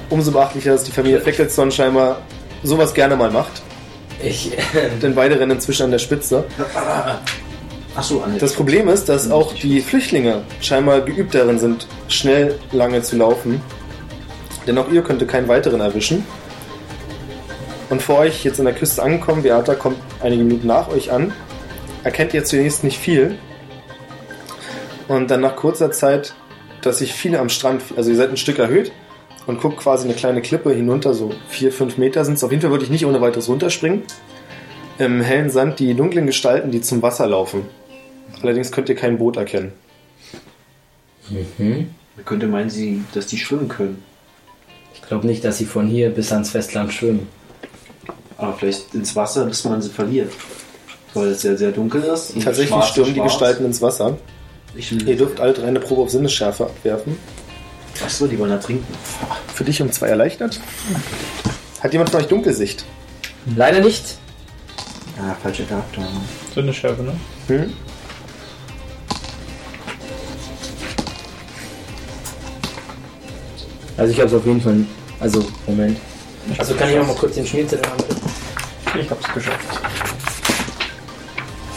Umso beachtlicher, dass die Familie Fleckelsson scheinbar sowas gerne mal macht, Ich, denn beide rennen inzwischen an der Spitze. Achso, an Das Problem ist, dass auch die Flüchtlinge scheinbar geübt darin sind, schnell lange zu laufen. Denn auch ihr könnte keinen weiteren erwischen. Und vor euch, jetzt an der Küste angekommen, Beata kommt einige Minuten nach euch an. Erkennt ihr zunächst nicht viel. Und dann nach kurzer Zeit, dass sich viele am Strand, also ihr seid ein Stück erhöht und guckt quasi eine kleine Klippe hinunter, so vier, fünf Meter sind es. Auf jeden Fall würde ich nicht ohne weiteres runterspringen. Im hellen Sand die dunklen Gestalten, die zum Wasser laufen. Allerdings könnt ihr kein Boot erkennen. mhm. Man könnte meinen, sie, dass die schwimmen können. ich glaube nicht, dass sie von hier bis ans Festland schwimmen. Aber vielleicht ins Wasser, bis man sie verliert. Weil es sehr, sehr dunkel ist. und Tatsächlich stürmen die. Gestalten ins Wasser. Ich Ihr dürft alle drei eine Probe auf Sinnesschärfe abwerfen. Achso, die wollen da trinken. Für dich um zwei erleichtert. Hat jemand von euch Dunkelsicht? Leider nicht. Ah, falsche ja. So eine Schärfe, ne? Hm? Also ich habe es auf jeden Fall. Also, Moment. Also kann ich noch mal kurz den Schmierzettel haben, bitte? Ich hab's geschafft.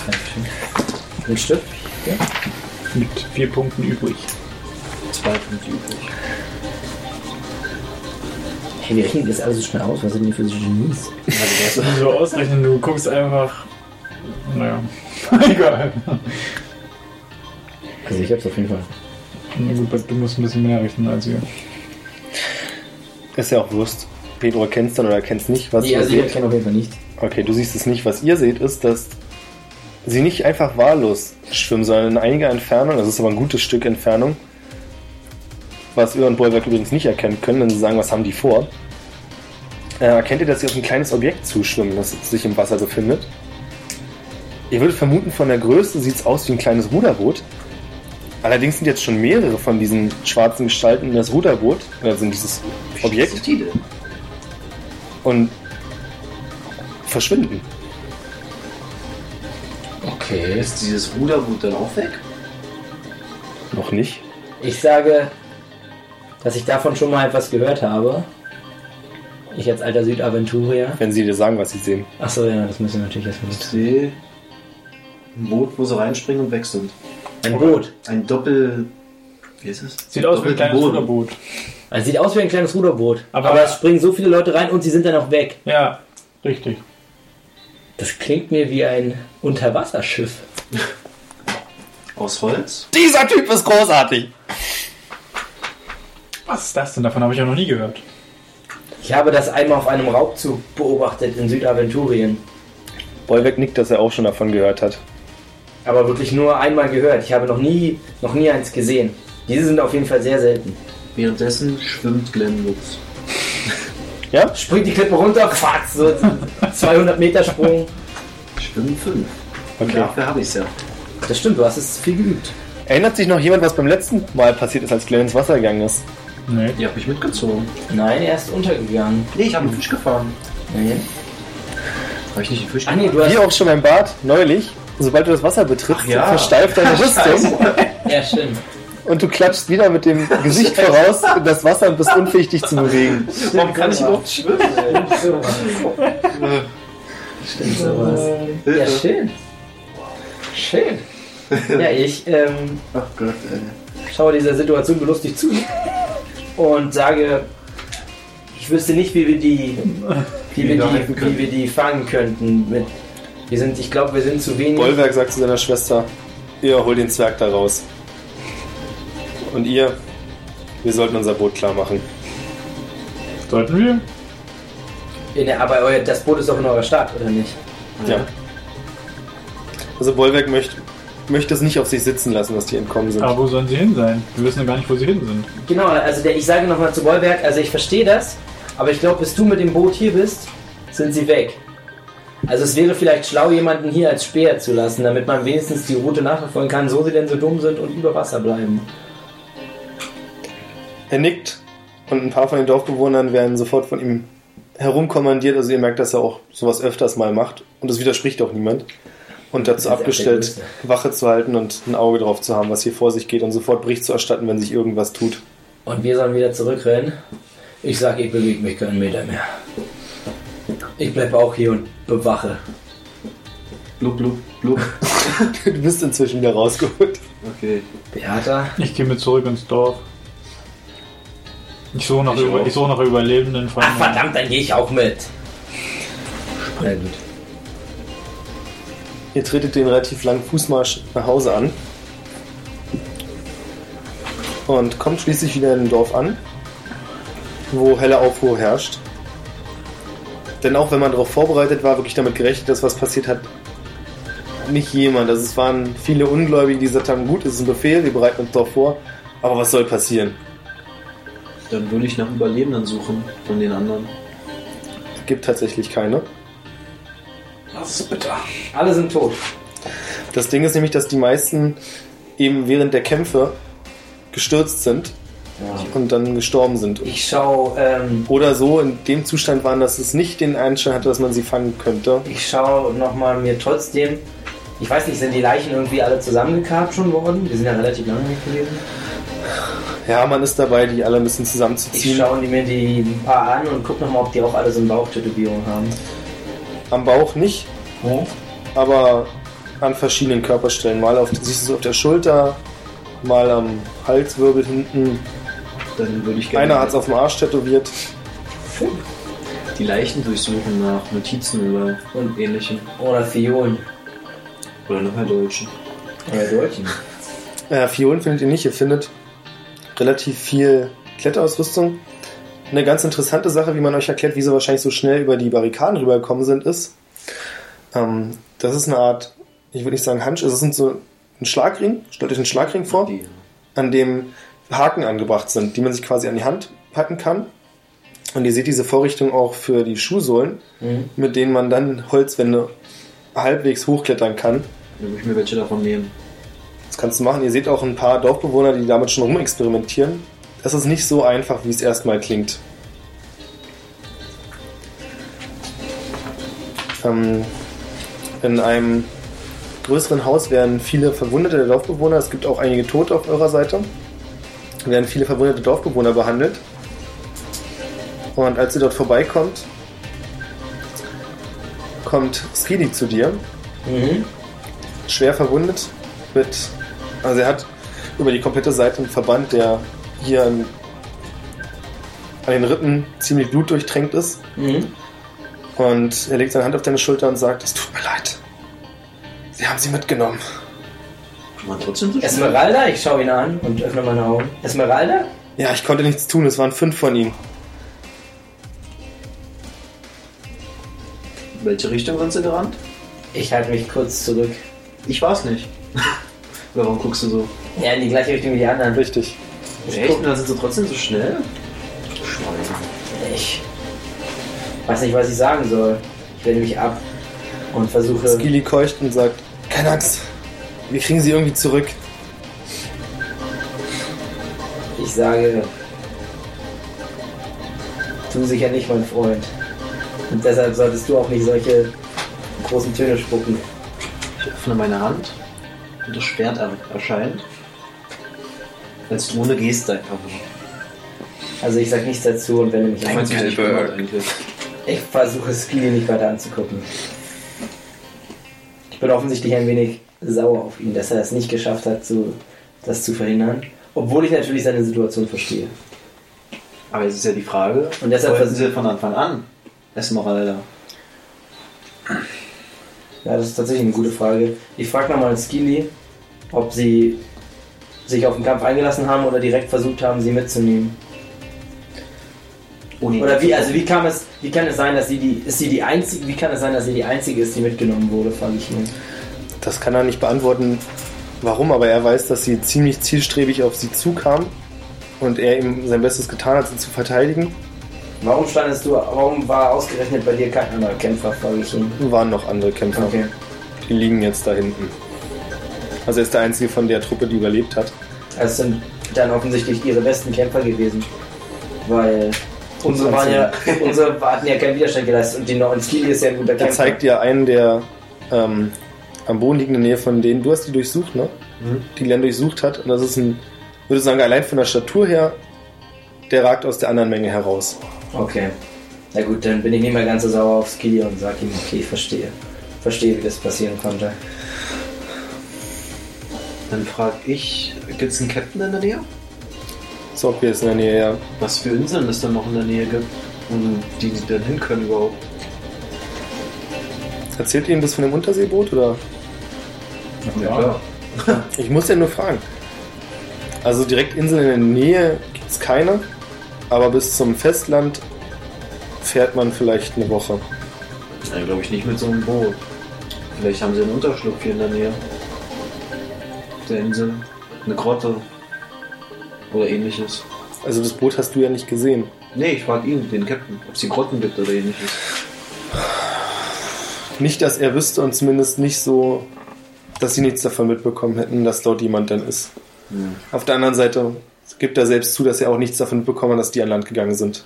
Dankeschön. Ein Stück? Mit vier Punkten übrig. Zwei Punkte übrig. Hey, wir rechnen das alles so schnell aus. Was sind die für Genies? Also, Wenn du so ausrechnen, du guckst einfach. Naja. Egal. Also ich habe es auf jeden Fall. Na gut, du musst ein bisschen mehr rechnen als ihr. Ist ja auch Wurst. Pedro erkennt es dann oder erkennt es nicht. Was Nee, ihr also ich seht. kenne auf jeden Fall nicht. Okay, du siehst es nicht. Was ihr seht, ist, dass sie nicht einfach wahllos schwimmen, sondern in einiger Entfernung, das ist aber ein gutes Stück Entfernung, was ihr und Bollwerk übrigens nicht erkennen können, wenn sie sagen, was haben die vor, äh, erkennt ihr, dass sie auf ein kleines Objekt zuschwimmen, das sich im Wasser befindet. Ihr würdet vermuten, von der Größe sieht es aus wie ein kleines Ruderboot. Allerdings sind jetzt schon mehrere von diesen schwarzen Gestalten in das Ruderboot, also in dieses Objekt, und verschwinden. Okay. Ist dieses Ruderboot dann auch weg? Noch nicht. Ich sage, dass ich davon schon mal etwas gehört habe. Ich als alter Südaventurier. Wenn sie dir sagen, was sie sehen. Achso, ja, das müssen wir natürlich erstmal Ich wissen. sehe ein Boot, wo sie reinspringen und weg sind. Ein Boot. Ein Doppel... Wie ist es? Sieht aus wie ein kleines. Ruderboot. Also sieht aus wie ein kleines Ruderboot. Aber- Aber, es springen so viele Leute rein und sie sind dann auch weg. Ja, richtig. Das klingt mir wie ein Unterwasserschiff. Aus Holz? Dieser Typ ist großartig! Was ist das denn? Davon habe ich ja noch nie gehört. Ich habe das einmal auf einem Raubzug beobachtet in Südaventurien. Bollwerk nickt, dass er auch schon davon gehört hat. Aber wirklich nur einmal gehört. Ich habe noch nie, noch nie eins gesehen. Diese sind auf jeden Fall sehr selten. Währenddessen schwimmt Glenn Lutz. Ja? Springt die Klippe runter, fatz, so 200 Meter Sprung. Schwimmen fünf. Okay. Dafür habe ich es ja. Das stimmt, du hast es viel geübt. Erinnert sich noch jemand, was beim letzten Mal passiert ist, als Glenn ins Wasser gegangen ist? Nee. Ihr habt mich mitgezogen. Nein, er ist untergegangen. Nee, ich habe einen Fisch gefahren. Nee. Habe ich nicht einen Fisch Ach nee, du hast. Wie auch schon beim Bad, neulich, sobald du das Wasser betrittst, Ach ja. versteift deine Rüstung Ja, stimmt. und du klatschst wieder mit dem Gesicht voraus in das Wasser und bist unfähig, dich zu bewegen. Warum kann ich überhaupt schwimmen? Stimmt sowas. Ja, schön. Schön. Ja, ich ähm, Ach Gott, ey. schaue dieser Situation belustigt zu und sage, ich wüsste nicht, wie wir die, wie wir die, wie wir die fangen könnten. Mit, wir sind, ich glaube, wir sind zu wenig. Bollwerk sagt zu seiner Schwester, ihr hol den Zwerg da raus. Und ihr, wir sollten unser Boot klar machen. Sollten wir? In der, aber euer, das Boot ist doch in eurer Stadt, oder nicht? Ja. Also Bollwerk möchte, möchte es nicht auf sich sitzen lassen, dass die entkommen sind. Aber wo sollen sie hin sein? Wir wissen ja gar nicht, wo sie hin sind. Genau, also der, ich sage nochmal zu Bollwerk, also ich verstehe das, aber ich glaube, bis du mit dem Boot hier bist, sind sie weg. Also es wäre vielleicht schlau, jemanden hier als Speer zu lassen, damit man wenigstens die Route nachverfolgen kann, so sie denn so dumm sind und über Wasser bleiben. Er nickt und ein paar von den Dorfbewohnern werden sofort von ihm herumkommandiert. Also ihr merkt, dass er auch sowas öfters mal macht. Und es widerspricht auch niemand. Und dazu abgestellt. Wache zu halten und ein Auge drauf zu haben, was hier vor sich geht und sofort Bericht zu erstatten, wenn sich irgendwas tut. Und wir sollen wieder zurückrennen. Ich sage, ich bewege mich keinen Meter mehr. Ich bleibe auch hier und bewache. Blub, blub, blub. Du bist inzwischen wieder rausgeholt. Okay. Beata, Ich gehe mit zurück ins Dorf. Ich suche nach, Ich über, ich suche nach Überlebenden von. ach verdammt, dann gehe ich auch mit. Gut. Ihr tretet den relativ langen Fußmarsch nach Hause an. Und kommt schließlich wieder in ein Dorf an, wo helle Aufruhr herrscht. Denn auch wenn man darauf vorbereitet war, wirklich damit gerechnet, dass was passiert hat, nicht jemand. Also es waren viele Ungläubige, die gesagt haben, gut, es ist ein Befehl, wir bereiten uns darauf vor, aber was soll passieren? Dann würde ich nach Überlebenden suchen von den anderen. Es gibt tatsächlich keine. Das ist bitter. Alle sind tot. Das Ding ist nämlich, dass die meisten eben während der Kämpfe gestürzt sind und dann gestorben sind. Ich schaue ähm, Oder so in dem Zustand waren, dass es nicht den Einstand hatte, dass man sie fangen könnte. Ich schaue nochmal mir trotzdem. Ich weiß nicht, sind die Leichen irgendwie alle zusammengekarrt schon worden? Wir sind ja relativ lange nicht gewesen. Ja, man ist dabei, die alle ein bisschen Ich zusammenzuziehen. schaue die mir die ein paar an und gucke nochmal, ob die auch alle so eine Bauchtätowierung haben. Am Bauch nicht, aber an verschiedenen Körperstellen. Mal auf, siehst du es auf der Schulter, mal am Halswirbel hinten. Dann würde ich gerne Einer hat es auf dem Arsch tätowiert. die Leichen durchsuchen nach Notizen oder und ähnlichem. Oder Fiolen. Oder nach Deutschen. Oder Deutschen. Äh, Fiolen findet ihr nicht, ihr findet relativ viel Kletterausrüstung. Eine ganz interessante Sache, wie man euch erklärt, wie sie wahrscheinlich so schnell über die Barrikaden rübergekommen sind, ist, ähm, das ist eine Art, ich würde nicht sagen Handschuh, es sind so ein Schlagring, stellt euch einen Schlagring vor, Die, an dem Haken angebracht sind, die man sich quasi an die Hand packen kann. Und ihr seht diese Vorrichtung auch für die Schuhsohlen, Mhm. mit denen man dann Holzwände halbwegs hochklettern kann. dann würde ich mir welche davon nehmen. Das kannst du machen. Ihr seht auch ein paar Dorfbewohner, die damit schon rumexperimentieren. Das ist nicht so einfach, wie es erstmal klingt. Ähm, in einem größeren Haus werden viele verwundete Dorfbewohner, es gibt auch einige Tote auf eurer Seite, werden viele verwundete Dorfbewohner behandelt. Und als ihr dort vorbeikommt, kommt Skidi zu dir Mhm. schwer verwundet mit, also er hat über die komplette Seite einen Verband, der hier an, an den Rippen ziemlich blutdurchtränkt ist. Mhm. Und er legt seine Hand auf deine Schulter und sagt, es tut mir leid. Sie haben sie mitgenommen. Man trotzdem so schnell? Esmeralda, ich schaue ihn an und öffne meine Augen. Esmeralda? Ja, ich konnte nichts tun, es waren fünf von ihnen. Welche Richtung sind sie gerannt? Ich halte mich kurz zurück. Ich war's nicht. Warum guckst du so? Ja, in die gleiche Richtung wie die anderen. Richtig. Echt? Und dann sind sie trotzdem so schnell? Weiß nicht, was ich sagen soll. Ich wende mich ab und versuche. Skili keucht und sagt, keine Angst, wir kriegen sie irgendwie zurück. Ich sage, Du sicher nicht, mein Freund. Und deshalb solltest du auch nicht solche großen Töne spucken. Ich öffne meine Hand und das Schwert er- erscheint. Als du ohne Geste einfach nur. Also ich sag nichts dazu und wende mich Ich an. weiß nicht, wie ich Kalberg. Ich versuche Skilly nicht weiter anzugucken. Ich bin offensichtlich ein wenig sauer auf ihn, dass er es nicht geschafft hat, so, das zu verhindern. Obwohl ich natürlich seine Situation verstehe. Aber jetzt ist ja die Frage, Und deshalb wollten vers- sie von Anfang an Esmeralda? Ja, das ist tatsächlich eine gute Frage. Ich frage nochmal Skilly, ob sie sich auf den Kampf eingelassen haben oder direkt versucht haben, sie mitzunehmen. Ihn Oder wie, also wie kann es, wie kann es sein, dass sie die, ist sie die einzige, wie kann es sein, dass sie die einzige ist, die mitgenommen wurde, frage ich ihn. Das kann er nicht beantworten, warum, aber er weiß, dass sie ziemlich zielstrebig auf sie zukam und er ihm sein Bestes getan hat, sie zu verteidigen. Warum standest du, warum war ausgerechnet bei dir kein anderer Kämpfer, frage ich ihn. Waren noch andere Kämpfer. Okay. Die liegen jetzt da hinten. Also er ist der einzige von der Truppe, die überlebt hat. Also sind dann offensichtlich ihre besten Kämpfer gewesen. Weil unsere waren ja, unsere hatten ja keinen Widerstand geleistet und die neuen Skilly ist ja ein guter Er Kämpfer. zeigt dir einen der ähm, am Boden liegenden Nähe von denen. Du hast die durchsucht, ne? Mhm. Die Len durchsucht hat. Und das ist ein, würde sagen, allein von der Statur her, der ragt aus der anderen Menge heraus. Okay. Na gut, dann bin ich nicht mehr ganz so sauer auf Skilly und sag ihm, okay, ich verstehe. Verstehe, wie das passieren konnte. Dann frage ich, gibt es einen Captain in der Nähe? Sorgir ist in der Nähe, ja. Was für Inseln es dann noch in der Nähe gibt und die sie dann hin können überhaupt? Erzählt ihr ihm das von dem Unterseeboot oder? Ja, Ich muss ja nur fragen. Also direkt Inseln in der Nähe gibt es keine, aber bis zum Festland fährt man vielleicht eine Woche. Ja, glaube ich nicht mit so einem Boot. Vielleicht haben sie einen Unterschlupf hier in der Nähe. Auf der Insel. Eine Grotte. Oder ähnliches. Also das Boot hast du ja nicht gesehen. Nee, ich frage ihn, den Captain, ob es hier Grotten gibt oder ähnliches. Nicht, dass er wüsste und zumindest nicht so, dass sie nichts davon mitbekommen hätten, dass dort jemand dann ist. Hm. Auf der anderen Seite gibt er selbst zu, dass er auch nichts davon mitbekommen hat, dass die an Land gegangen sind.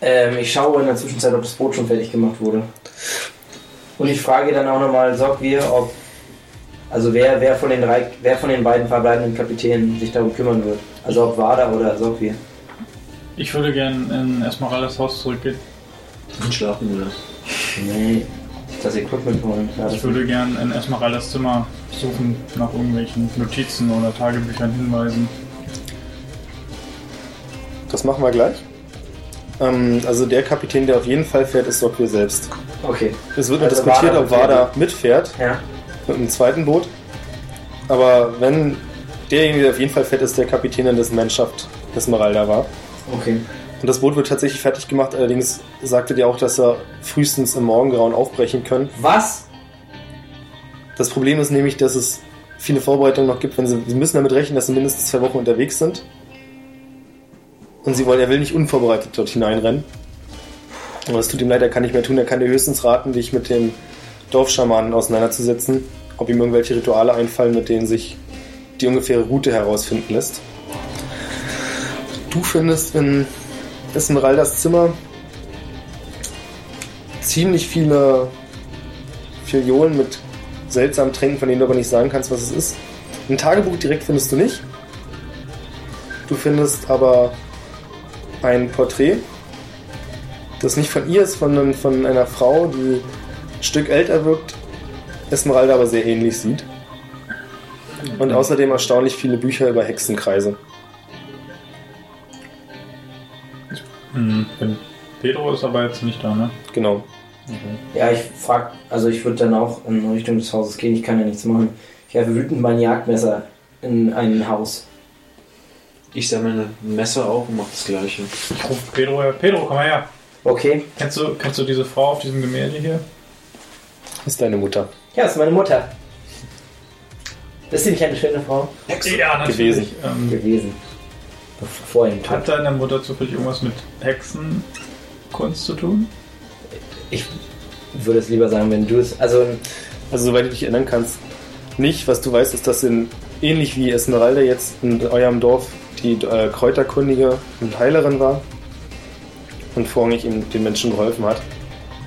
Ähm, ich schaue in der Zwischenzeit, ob das Boot schon fertig gemacht wurde. Und ich frage dann auch nochmal Sogwir, ob. Also wer, wer, von den drei, wer von den beiden verbleibenden Kapitänen sich darum kümmern wird. Also ob Wada oder Sogwir. ich würde gern in Esmeraldas Haus zurückgehen. Und schlafen oder? Nee, das Equipment holen. Ja, Ich würde gern in Esmeraldas Zimmer suchen nach irgendwelchen Notizen oder Tagebüchern hinweisen. Das machen wir gleich. Ähm, also der Kapitän, der auf jeden Fall fährt, ist Sorgir selbst. okay. Es wird noch Also diskutiert, Wada ob Wada mitfährt Ja. Mit einem zweiten Boot. Aber wenn derjenige, der auf jeden Fall fährt, ist der Kapitän, an dessen Mannschaft Esmeralda war. Okay. Und das Boot wird tatsächlich fertig gemacht, allerdings sagte dir auch, dass er frühestens im Morgengrauen aufbrechen können. Was? Das Problem ist nämlich, dass es viele Vorbereitungen noch gibt, wenn sie, sie müssen damit rechnen, dass sie mindestens zwei Wochen unterwegs sind. Und sie wollen, er will nicht unvorbereitet dort hineinrennen. Aber es tut ihm leid, er kann nicht mehr tun, er kann dir höchstens raten, dich mit den Dorfschamanen auseinanderzusetzen, ob ihm irgendwelche Rituale einfallen, mit denen sich die ungefähre Route herausfinden lässt. Du findest in Esmeraldas Zimmer ziemlich viele Filiolen mit seltsamen Tränken, von denen du aber nicht sagen kannst, was es ist. Ein Tagebuch direkt findest du nicht. Du findest aber ein Porträt, das nicht von ihr ist, sondern von einer Frau, die Stück älter wirkt, Esmeralda aber sehr ähnlich sieht. Und außerdem erstaunlich viele Bücher über Hexenkreise. Hm, Pedro ist aber jetzt nicht da, ne? Genau. Okay. Ja, ich frag, also ich würde dann auch in Richtung des Hauses gehen, ich kann ja nichts machen. Ich werfe wütend mein Jagdmesser in ein Haus. Ich sammle ein Messer auf und mache das gleiche. Ich rufe Pedro her. Pedro, komm mal her. Okay. Kennst du, kennst du diese Frau auf diesem Gemälde hier? Ist deine Mutter. Ja, das ist meine Mutter. Ist sie nicht eine schöne Frau Ja, natürlich. Gewesen. Ähm, gewesen? Vor ihm hat deine Mutter zufällig irgendwas mit Hexenkunst zu tun? Ich würde es lieber sagen, wenn du es. Also, Also soweit du dich erinnern kannst, nicht. Was du weißt, ist, dass in, ähnlich wie Esmeralda jetzt in eurem Dorf die äh, Kräuterkundige und Heilerin war und vorrangig ihm den Menschen geholfen hat.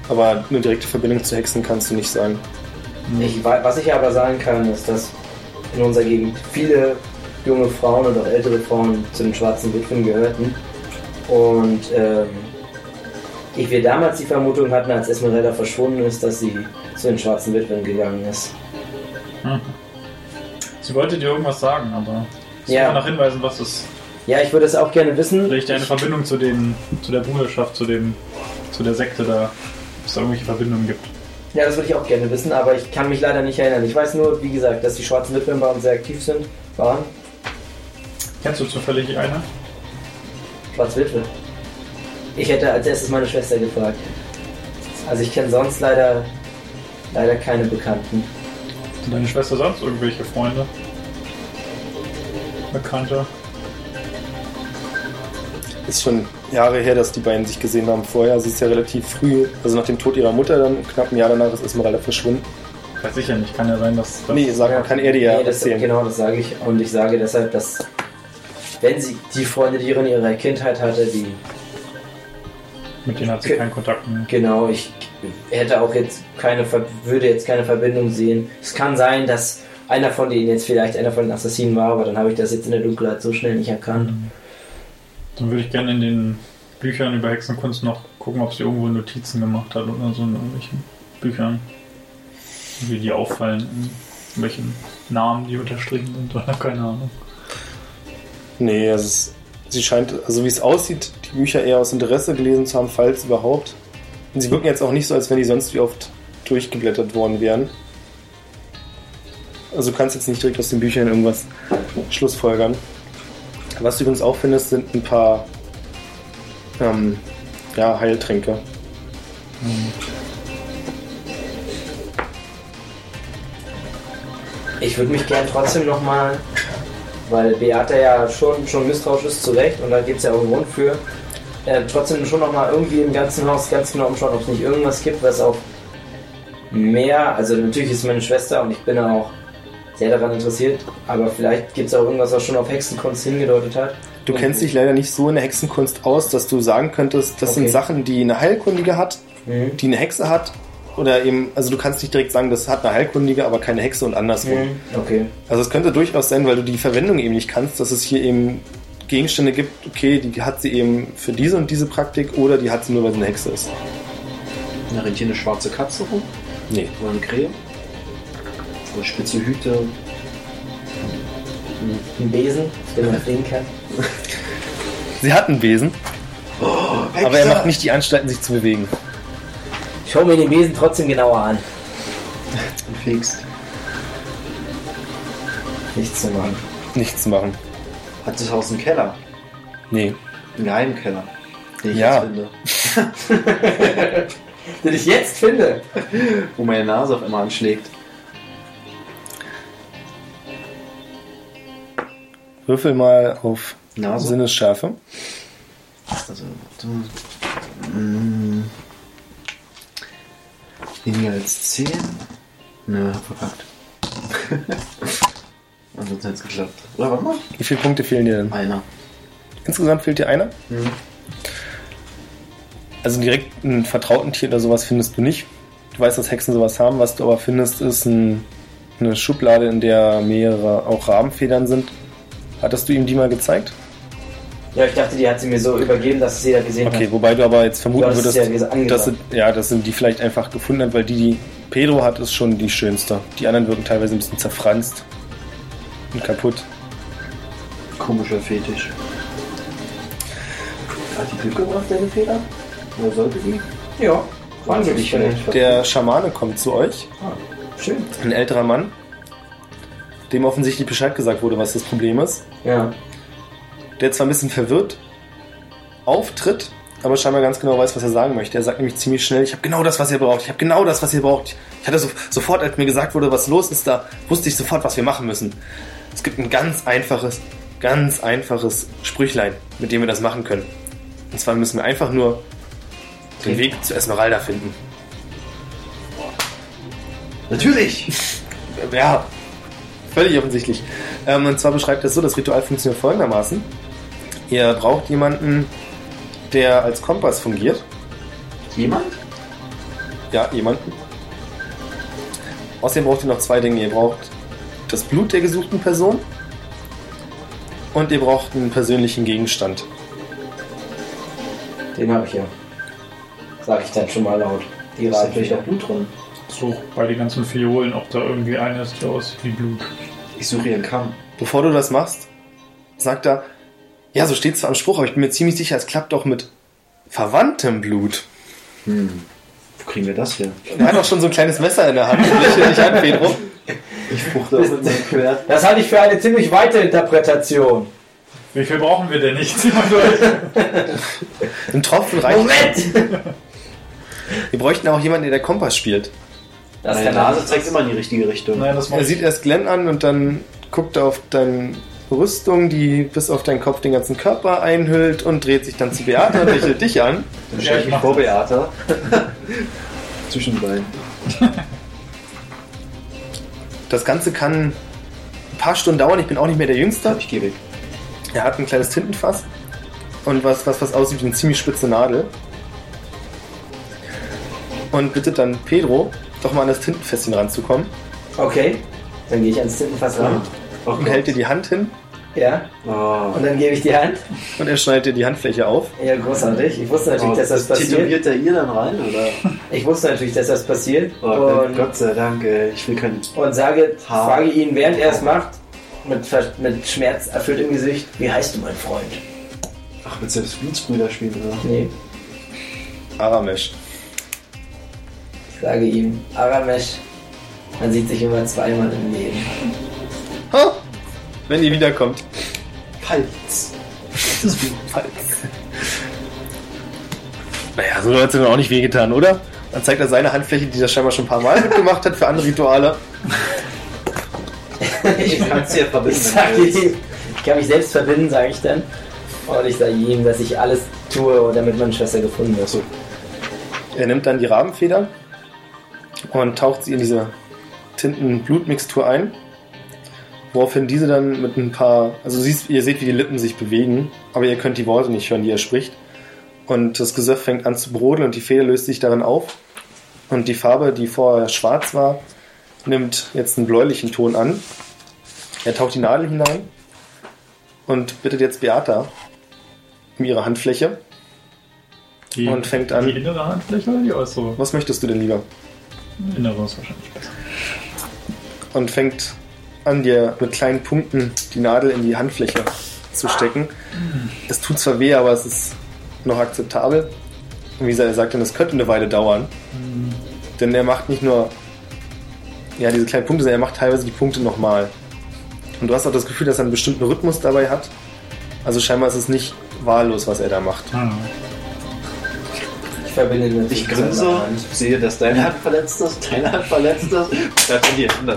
Aber eine direkte Verbindung zu Hexen kannst du nicht sagen. Ich, was ich aber sagen kann, ist, dass in unserer Gegend viele junge Frauen und auch ältere Frauen zu den schwarzen Witwen gehörten. Und ähm, ich wir damals die Vermutung hatten, als Esmeralda verschwunden ist, dass sie zu den schwarzen Witwen gegangen ist. Sie wollte dir irgendwas sagen, aber ich Ja. ja. nach hinweisen, was es Ja, ich würde es auch gerne wissen. vielleicht eine Verbindung zu den, zu der Bruderschaft, zu dem, zu der Sekte da, ob es da irgendwelche Verbindungen gibt. Ja, das würde ich auch gerne wissen, aber ich kann mich leider nicht erinnern. Ich weiß nur, wie gesagt, dass die schwarzen Witwen bei uns sehr aktiv sind. Waren. Kennst du zufällig eine? Schwarze Witwe. Ich hätte als erstes meine Schwester gefragt. Also ich kenne sonst leider leider keine Bekannten. Hat deine Schwester sonst irgendwelche Freunde? Bekannte? Ist schon Jahre her, dass die beiden sich gesehen haben. Vorher, sie ist ja relativ früh, also nach dem Tod ihrer Mutter, dann knapp ein Jahr danach ist Esmeralda verschwunden. Weiß ich ja nicht, kann ja sein, dass. dass Nee, sag, kann er dir ja Nee, das, erzählen. genau, das sage ich. Und ich sage deshalb, dass wenn sie die Freunde, die ihre in ihrer Kindheit hatte, die mit denen hat sie keinen Kontakt mehr. genau, ich hätte auch jetzt keine, würde jetzt keine Verbindung sehen. Es kann sein, dass einer von denen jetzt vielleicht einer von den Assassinen war, aber dann habe ich das jetzt in der Dunkelheit so schnell nicht erkannt. Dann würde ich gerne in den Büchern über Hexenkunst noch gucken, ob sie irgendwo Notizen gemacht hat oder so in irgendwelchen Büchern. Wie die auffallen, in welchen Namen die unterstrichen sind oder keine Ahnung. Nee, also es, sie scheint, also wie es aussieht, die Bücher eher aus Interesse gelesen zu haben, falls überhaupt. Und sie wirken jetzt auch nicht so, als wenn die sonst wie oft durchgeblättert worden wären. Also du kannst jetzt nicht direkt aus den Büchern irgendwas schlussfolgern. Was du übrigens auch findest, sind ein paar ähm, ja, Heiltränke. Ich würde mich gern trotzdem nochmal, weil Beate ja schon, schon misstrauisch ist, zu Recht, und da gibt es ja auch einen Grund für, äh, trotzdem schon nochmal irgendwie im ganzen Haus ganz genau umschauen, ob es nicht irgendwas gibt, was auch mehr, also natürlich ist meine Schwester und ich bin auch sehr daran interessiert, aber vielleicht gibt es auch irgendwas, was schon auf Hexenkunst hingedeutet hat. Du Und- kennst dich leider nicht so in der Hexenkunst aus, dass du sagen könntest, das Okay. sind Sachen, die eine Heilkundige hat, Mhm. die eine Hexe hat. Oder eben, also du kannst nicht direkt sagen, das hat eine Heilkundige, aber keine Hexe und andersrum. Mhm. Okay. Also es könnte durchaus sein, weil du die Verwendung eben nicht kannst, dass es hier eben Gegenstände gibt, okay, die hat sie eben für diese und diese Praktik oder die hat sie nur, weil sie eine Hexe ist. Da rennt hier eine schwarze Katze rum. Nee. Oder eine Krähe. Oder spitze Hüte. Ein Besen, den man fliegen kann. Sie hat einen Besen, aber er macht nicht die Anstalten, sich zu bewegen. Schau mir den Besen trotzdem genauer an. Fegst. Nichts zu machen. Nichts zu machen. Hat das Haus einen Keller? Nee. Einen geheimen Keller. Den ich Ja. jetzt finde. Den ich jetzt finde. Wo meine Nase auf einmal anschlägt. Würfel mal auf Nase. Sinnesschärfe. Also, warte. Mm. Weniger als 10? Nö, hab verkackt. Ansonsten hätte es geklappt. Oder warte mal. Wie viele Punkte fehlen dir denn? Einer. Insgesamt fehlt dir einer? Mhm. Also direkt ein vertrauten Tier oder sowas findest du nicht. Du weißt, dass Hexen sowas haben. Was du aber findest, ist ein, eine Schublade, in der mehrere auch Rabenfedern sind. Hattest du ihm die mal gezeigt? Ja, ich dachte, die hat sie mir so übergeben, dass es jeder gesehen Okay, hat. wobei du aber jetzt vermuten es würdest, ja dass sie, ja, dass sie die vielleicht einfach gefunden hat, weil die, die Pedro hat, ist schon die schönste. Die anderen wirken teilweise ein bisschen zerfranst und kaputt. Komischer Fetisch. Hat die Glück gebracht, deine Feder? Oder sollte die? Ja, sie ich vielleicht. Der Schamane kommt zu euch, Schön. ein älterer Mann, dem offensichtlich Bescheid gesagt wurde, was das Problem ist. Ja. der zwar ein bisschen verwirrt auftritt, aber scheinbar ganz genau weiß, was er sagen möchte. Er sagt nämlich ziemlich schnell, ich habe genau das, was ihr braucht. Ich habe genau das, was ihr braucht. Ich hatte so, sofort, als mir gesagt wurde, was los ist, da wusste ich sofort, was wir machen müssen. Es gibt ein ganz einfaches, ganz einfaches Sprüchlein, mit dem wir das machen können. Und zwar müssen wir einfach nur den. Weg zu Esmeralda finden. Natürlich! Ja, völlig offensichtlich. Ähm, und zwar beschreibt er so, das Ritual funktioniert folgendermaßen. Ihr braucht jemanden, der als Kompass fungiert. Jemand? Ja, jemanden. Außerdem braucht ihr noch zwei Dinge. Ihr braucht das Blut der gesuchten Person und ihr braucht einen persönlichen Gegenstand. Den habe ich ja. Sag ich dann schon mal laut. Die Ist Rate natürlich auch Blut drin. Such bei den ganzen Fiolen, ob da irgendwie eine ist, die aussieht wie Blut. Ich suche ihren Kamm. Bevor du das machst, sagt er, ja, so steht es zwar im Spruch, aber ich bin mir ziemlich sicher, es klappt auch mit verwandtem Blut. Hm. Wo kriegen wir das her? Er hat auch schon so ein kleines Messer in der Hand. Lächel dich an, Pedro. Ich fuchte auch mit meinem Schwert. Das halte ich für eine ziemlich weite Interpretation. Wie viel brauchen wir denn nicht? Ein Tropfen reicht. Moment! Wir bräuchten auch jemanden, der der Kompass spielt. Das er Nase zeigt immer in die richtige Richtung. Nein, das Er sieht erst Glenn an und dann guckt er auf deine Rüstung, die bis auf deinen Kopf den ganzen Körper einhüllt und dreht sich dann zu Beata und lächelt dich an. Dann stelle ich ich mich vor, das. Beata. Zwischen den Beinen. Das Ganze kann ein paar Stunden dauern. Ich bin auch nicht mehr der Jüngste. Ich gehe weg. Er hat ein kleines Tintenfass und was, was, was aussieht wie eine ziemlich spitze Nadel. Und bittet dann Pedro, doch mal an das Tintenfässchen ranzukommen Okay, dann gehe ich ans Tintenfass ran. Oh und hält dir die Hand hin Ja, Oh. und dann gebe ich die Hand. und er schneidet dir die Handfläche auf. Ja, großartig. Ich wusste natürlich, Oh, dass das passiert. Tätowiert er ihr dann rein, oder? Ich wusste natürlich, dass das passiert. Oh, und, Gott sei Dank. Ich will keinen... und sage, frage ihn, während er es macht, mit, mit Schmerz erfüllt im Gesicht, wie heißt du, mein Freund? Ach, mit selbst Blutsbrüder spielen, oder? Nee, Aramesh. Ich sage ihm, Aramesh, man sieht sich immer zweimal im Leben. Ha! Wenn ihr wiederkommt. Palz. Falls. Naja, so hat es mir auch nicht wehgetan, oder? Dann zeigt er seine Handfläche, die er scheinbar schon ein paar Mal mitgemacht hat für andere Rituale. Ich kann es ja verbinden. Ich ihm, ich kann mich selbst verbinden, sage ich dann. Und ich sage ihm, dass ich alles tue, damit meine Schwester gefunden wird. Er nimmt dann die Rabenfeder und taucht sie in diese Tinten-Blutmixtur ein. Woraufhin diese dann mit ein paar, also siehst, ihr seht, wie die Lippen sich bewegen, aber ihr könnt die Worte nicht hören, die er spricht. Und das Gesöff fängt an zu brodeln und die Feder löst sich darin auf. Und die Farbe, die vorher schwarz war, nimmt jetzt einen bläulichen Ton an. Er taucht die Nadel hinein und bittet jetzt Beata um ihre Handfläche. die, Und fängt an- Die innere Handfläche oder die äußere? Was möchtest du denn lieber? Innere ist wahrscheinlich besser. und fängt an, dir mit kleinen Punkten die Nadel in die Handfläche zu stecken. Es tut zwar weh, aber es ist noch akzeptabel. Und wie er sagt dann, es könnte eine Weile dauern. Denn er macht nicht nur ja, diese kleinen Punkte, sondern er macht teilweise die Punkte nochmal. Und du hast auch das Gefühl, dass er einen bestimmten Rhythmus dabei hat. Also scheinbar ist es nicht wahllos, was er da macht. Ich verbinde mit Ich grinse, sehe, dass deine Hand verletzt ist, deine Hand verletzt ist. Da sind die Hände.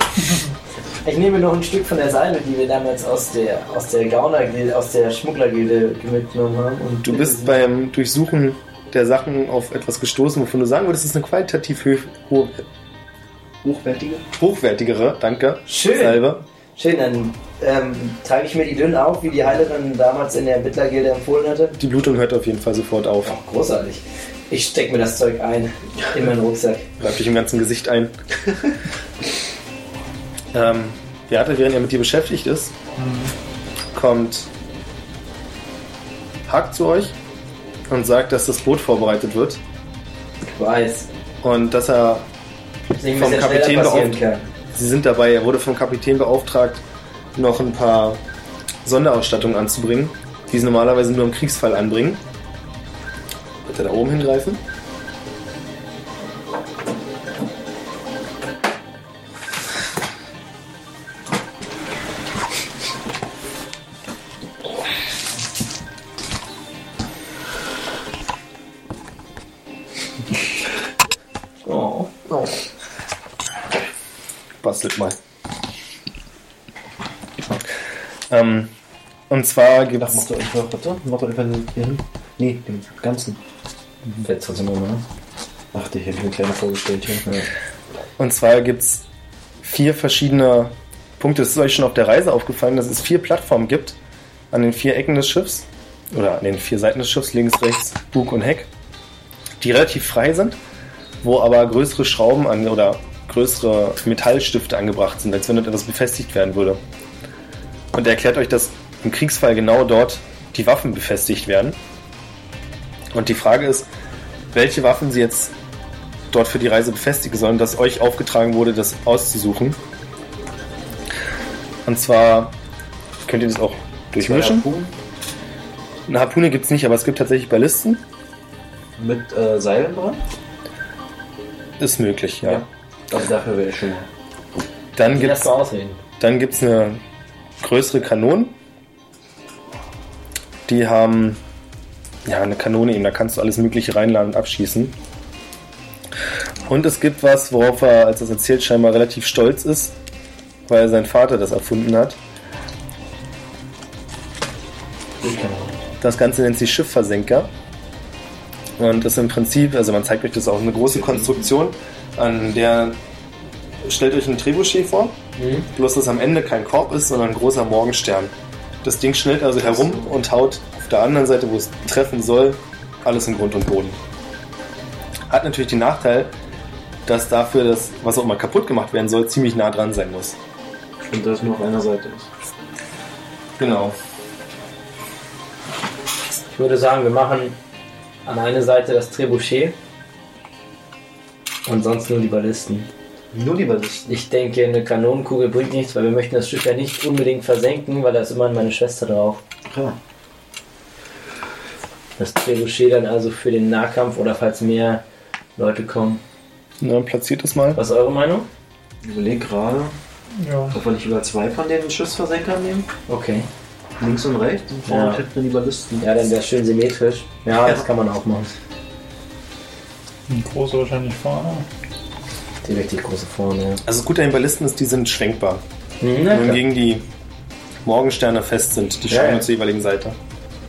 Ich nehme noch ein Stück von der Salbe, die wir damals aus der, aus der Gaunergilde, aus der Schmugglergilde mitgenommen haben. Und Du bist beim Durchsuchen der Sachen auf etwas gestoßen, wovon du sagen würdest, es ist eine qualitativ hö- ho Hochwertige? hochwertigere, danke, Schön. Salbe. Schön, dann ähm, trage ich mir die dünn auf, wie die Heilerin damals in der Mittlergilde empfohlen hatte. Die Blutung hört auf jeden Fall sofort auf. Oh, großartig. Ich stecke mir das Zeug ein in meinen Rucksack. Reibt dich im ganzen Gesicht ein. ähm, Beate, während er mit dir beschäftigt ist, kommt Hack zu euch und sagt, dass das Boot vorbereitet wird Ich weiß. und dass er, ein Vom Kapitän beauftragt. sie sind dabei, er wurde vom Kapitän beauftragt, noch ein paar Sonderausstattungen anzubringen, die sie normalerweise nur im Kriegsfall anbringen. Er da oben hingreifen? Oh. Bastelt mal. Ähm, und zwar gibt Ach, mach doch einfach, warte, mach doch einfach hier hin. Nee, den ganzen. Fällt trotzdem immer. Ach, die hätte ich mir kleiner vorgestellt hier. Ja. Und zwar gibt es vier verschiedene Punkte. Das ist euch schon auf der Reise aufgefallen, dass es vier Plattformen gibt an den vier Ecken des Schiffs. oder an den vier Seiten des Schiffs, links, rechts, Bug und Heck, die relativ frei sind, wo aber größere Schrauben an oder größere Metallstifte angebracht sind, als wenn dort etwas befestigt werden würde. Und er erklärt euch, dass im Kriegsfall genau dort die Waffen befestigt werden. Und die Frage ist, welche Waffen sie jetzt dort für die Reise befestigen sollen, dass euch aufgetragen wurde, das auszusuchen. Und zwar könnt ihr das auch durchmischen. Harpunen Eine Harpune gibt es nicht, aber es gibt tatsächlich Ballisten. Mit äh, Seilen dran? Ist möglich, ja. Ja. Also dafür wäre ich schon. Dann gibt's mal ausreden. Dann gibt es eine größere Kanone. Die haben ja eine Kanone eben, da kannst du alles Mögliche reinladen und abschießen. Und es gibt was, worauf er, als er es erzählt, scheinbar relativ stolz ist, weil sein Vater das erfunden hat. Das Ganze nennt sich Schiffversenker. Und das ist im Prinzip, also man zeigt euch das auch, eine große Konstruktion, an der stellt euch ein Trebuchet vor, Mhm. bloß dass am Ende kein Korb ist, sondern ein großer Morgenstern. Das Ding schnellt also herum und haut auf der anderen Seite, wo es treffen soll, alles in Grund und Boden. Hat natürlich den Nachteil, dass dafür das, was auch immer kaputt gemacht werden soll, ziemlich nah dran sein muss. Und das nur auf einer Seite ist. Genau. Ich würde sagen, wir machen an eine Seite das Trebuchet und sonst nur die Ballisten. Nur die Ballisten. Ich denke, eine Kanonenkugel bringt nichts, weil wir möchten das Schiff ja nicht unbedingt versenken, weil da ist immerhin meine Schwester drauf. Klar. Das Trebuchet dann also für den Nahkampf oder falls mehr Leute kommen. Na, dann platziert es mal. Was ist eure Meinung? Ich überlege gerade, Ja. ob wir nicht über zwei von den Schiffsversenkern nehmen. Okay. Links und rechts und vorne Ja. hinten die Ballisten. Ja, dann wäre schön symmetrisch. Ja, das kann man auch machen. Ein großer wahrscheinlich vorne. Die richtig große vorne. Ja. Also das Gute an den Ballisten ist, die sind schwenkbar. Hm, klar. Wohingegen die Morgensterne fest sind. Die Ja, schauen ja. nur zur jeweiligen Seite.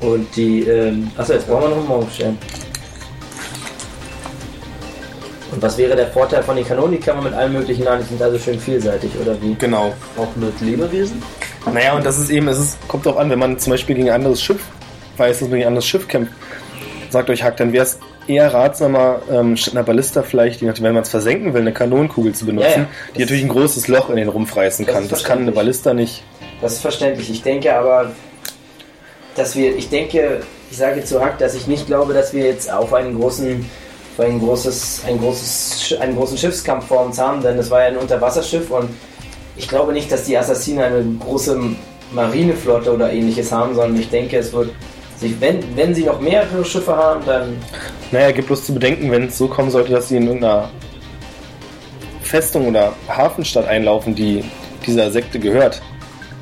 Und die, ähm, achso, jetzt brauchen wir noch einen Morgenstern. Und was wäre der Vorteil von den Kanonen? Die kann man mit allen möglichen laden, die sind also schön vielseitig, oder wie? Genau. Auch mit Lebewesen? Naja, und das ist eben, es ist, kommt drauf an, wenn man zum Beispiel gegen ein anderes Schiff weiß, dass man gegen ein anderes Schiff kämpft, sagt euch Hack, dann wäre es eher ratsamer, ähm, statt einer Ballista vielleicht, je nachdem, wenn man es versenken will, eine Kanonenkugel zu benutzen, Ja, ja. die natürlich ein großes Loch in den Rumpf reißen Das kann. ist Das kann eine. Ballista nicht. Das ist verständlich. Ich denke aber, dass wir, ich denke, ich sage zu Hack, dass ich nicht glaube, dass wir jetzt auf einen großen, auf ein großes, ein großes, einen großen Schiffskampf vor uns haben, denn es war ja ein Unterwasserschiff und ich glaube nicht, dass die Assassinen eine große Marineflotte oder ähnliches haben, sondern ich denke, es wird sich, wenn, wenn sie noch mehrere Schiffe haben, dann Naja, gibt bloß zu bedenken, wenn es so kommen sollte, dass sie in irgendeiner Festung oder Hafenstadt einlaufen, die dieser Sekte gehört,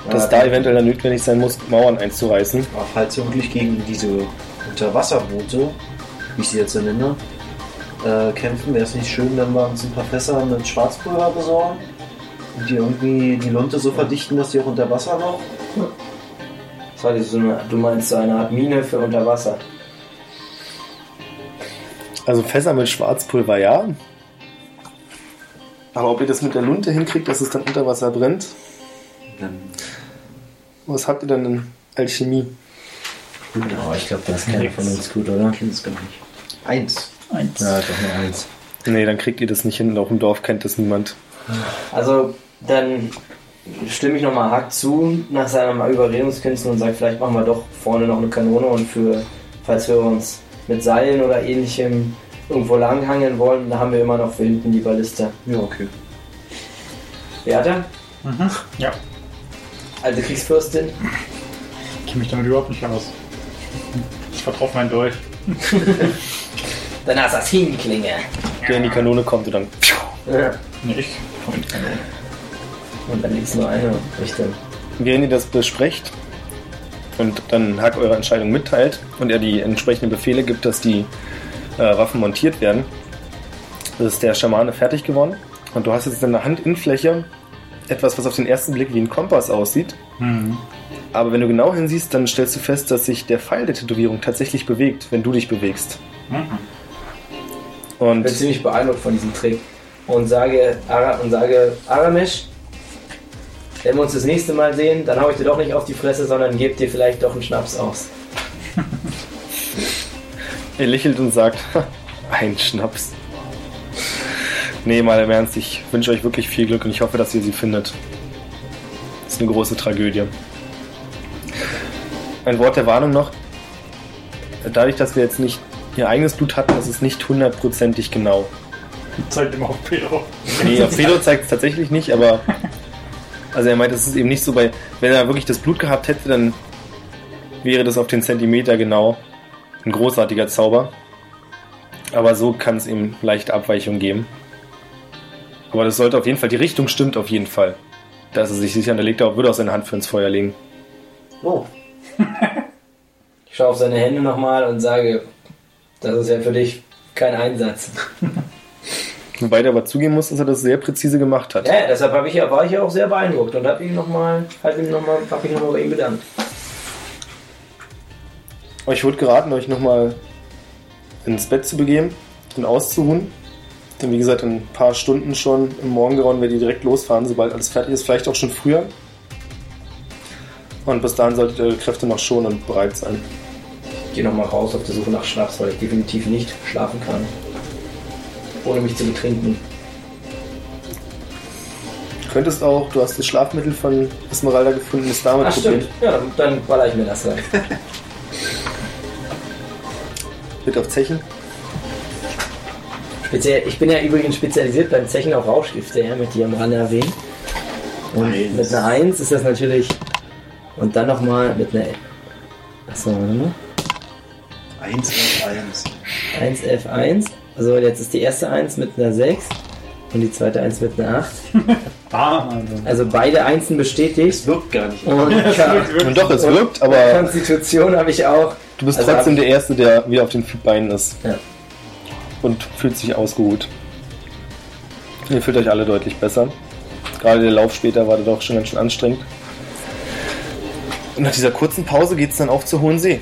dass Ja, da eventuell dann notwendig sein muss, Mauern einzureißen. Aber falls wir wirklich gegen diese Unterwasserboote, wie ich sie jetzt nenne, äh, kämpfen, wäre es nicht schön, wenn wir uns ein paar Fässer mit Schwarzpulver besorgen und die irgendwie die Lunte so verdichten, dass die auch unter Wasser noch. das war so eine, du meinst so eine Art Mine für unter Wasser. Also Fässer mit Schwarzpulver, ja. Aber ob ihr das mit der Lunte hinkriegt, dass es dann unter Wasser brennt, Dann was habt ihr denn in Alchemie? Oh, ich glaube, das ist keiner von uns gut, oder? kennt es gar nicht. Eins. Eins. Ja, doch nur eins. Nee, dann kriegt ihr das nicht hin. Auch im Dorf kennt das niemand. Also, dann stimme ich nochmal Hack zu nach seinen Überredungskünsten und sage, vielleicht machen wir doch vorne noch eine Kanone und für, falls wir uns mit Seilen oder ähnlichem irgendwo langhangeln wollen, da haben wir immer noch für hinten die Balliste. Ja, okay. Beata, Mhm. Ja. Alte Kriegsfürstin, Ich kenne mich damit überhaupt nicht aus. Ich vertraue mein Dolch. deine Assassinenklinge. Der in die Kanone kommt und dann. Ja. Nee, ich. Und Kanone. Und dann liegt es nur eine Richtung. Während ihr das besprecht und dann Hack eure Entscheidung mitteilt und er die entsprechenden Befehle gibt, dass die äh, Waffen montiert werden, ist der Schamane fertig geworden. Und du hast jetzt in der Handinnenfläche etwas, was auf den ersten Blick wie ein Kompass aussieht. Mhm. Aber wenn du genau hinsiehst, dann stellst du fest, dass sich der Pfeil der Tätowierung tatsächlich bewegt, wenn du dich bewegst. Mhm. Ich bin Und ziemlich beeindruckt von diesem Trick und sage, Ara, und sage Aramesh, wenn wir uns das nächste Mal sehen, dann hau ich dir doch nicht auf die Fresse, sondern gebe dir vielleicht doch einen Schnaps aus. er lächelt und sagt, ein Schnaps. Nee, mal im Ernst, ich wünsche euch wirklich viel Glück und ich hoffe, dass ihr sie findet. Das ist eine große Tragödie. Ein Wort der Warnung noch. Dadurch, dass wir jetzt nicht ihr eigenes Blut hatten, ist es nicht hundertprozentig genau. Zeigt ihm auf Pedro. Nee, auf Pedro zeigt es tatsächlich nicht, aber. Also er meint, es ist eben nicht so bei. Wenn er wirklich das Blut gehabt hätte, dann wäre das auf den Zentimeter genau ein großartiger Zauber. Aber so kann es eben leichte Abweichungen geben. Aber das sollte auf jeden Fall, die Richtung stimmt auf jeden Fall. Da ist er sich sicher und er legt auch, würde auch seine Hand für ins Feuer legen. Oh. ich schaue auf seine Hände nochmal und sage, das ist ja für dich kein Einsatz. Wobei der aber zugeben muss, dass er das sehr präzise gemacht hat. Ja, deshalb hab ich, ja- war ich ja auch sehr beeindruckt und habe ihm nochmal, halt ihm noch mal, hab mich nochmal bei ihm bedankt. Euch wurde geraten, euch nochmal ins Bett zu begeben und auszuruhen. Denn wie gesagt, in ein paar Stunden schon im Morgengrauen werdet ihr direkt losfahren, sobald alles fertig ist. Vielleicht auch schon früher. Und bis dahin solltet ihr Kräfte noch schonen und bereit sein. Ich gehe nochmal raus auf der Suche nach Schnaps, weil ich definitiv nicht schlafen kann. Ohne mich zu betrinken. Du könntest auch, du hast das Schlafmittel von Esmeralda gefunden, es damit Ach probieren. stimmt, ja, dann, dann baller ich mir das rein. Mit auf Zechen. Speziell, ich bin ja übrigens spezialisiert beim Zechen auf Rauschgifte, ja, mit dir am Rande erwähnt. Und Eins. mit einer 1 ist das natürlich. Und dann nochmal mit einer. Achso, warte mal. 1 und 1. 1 F1. Also jetzt ist die erste 1 mit einer 6 und die zweite 1 mit einer 8. Ah, also. Also beide Einsen bestätigt. Es wirkt gar nicht. Und ja, Und doch, es wirkt, aber Konstitution habe ich auch. du bist also trotzdem der Erste, der wieder auf den Beinen ist. Ja. Und fühlt sich ausgeruht. Ihr fühlt euch alle deutlich besser. Gerade der Lauf später war doch schon ganz schön anstrengend. Und nach dieser kurzen Pause geht es dann auf zur Hohen See.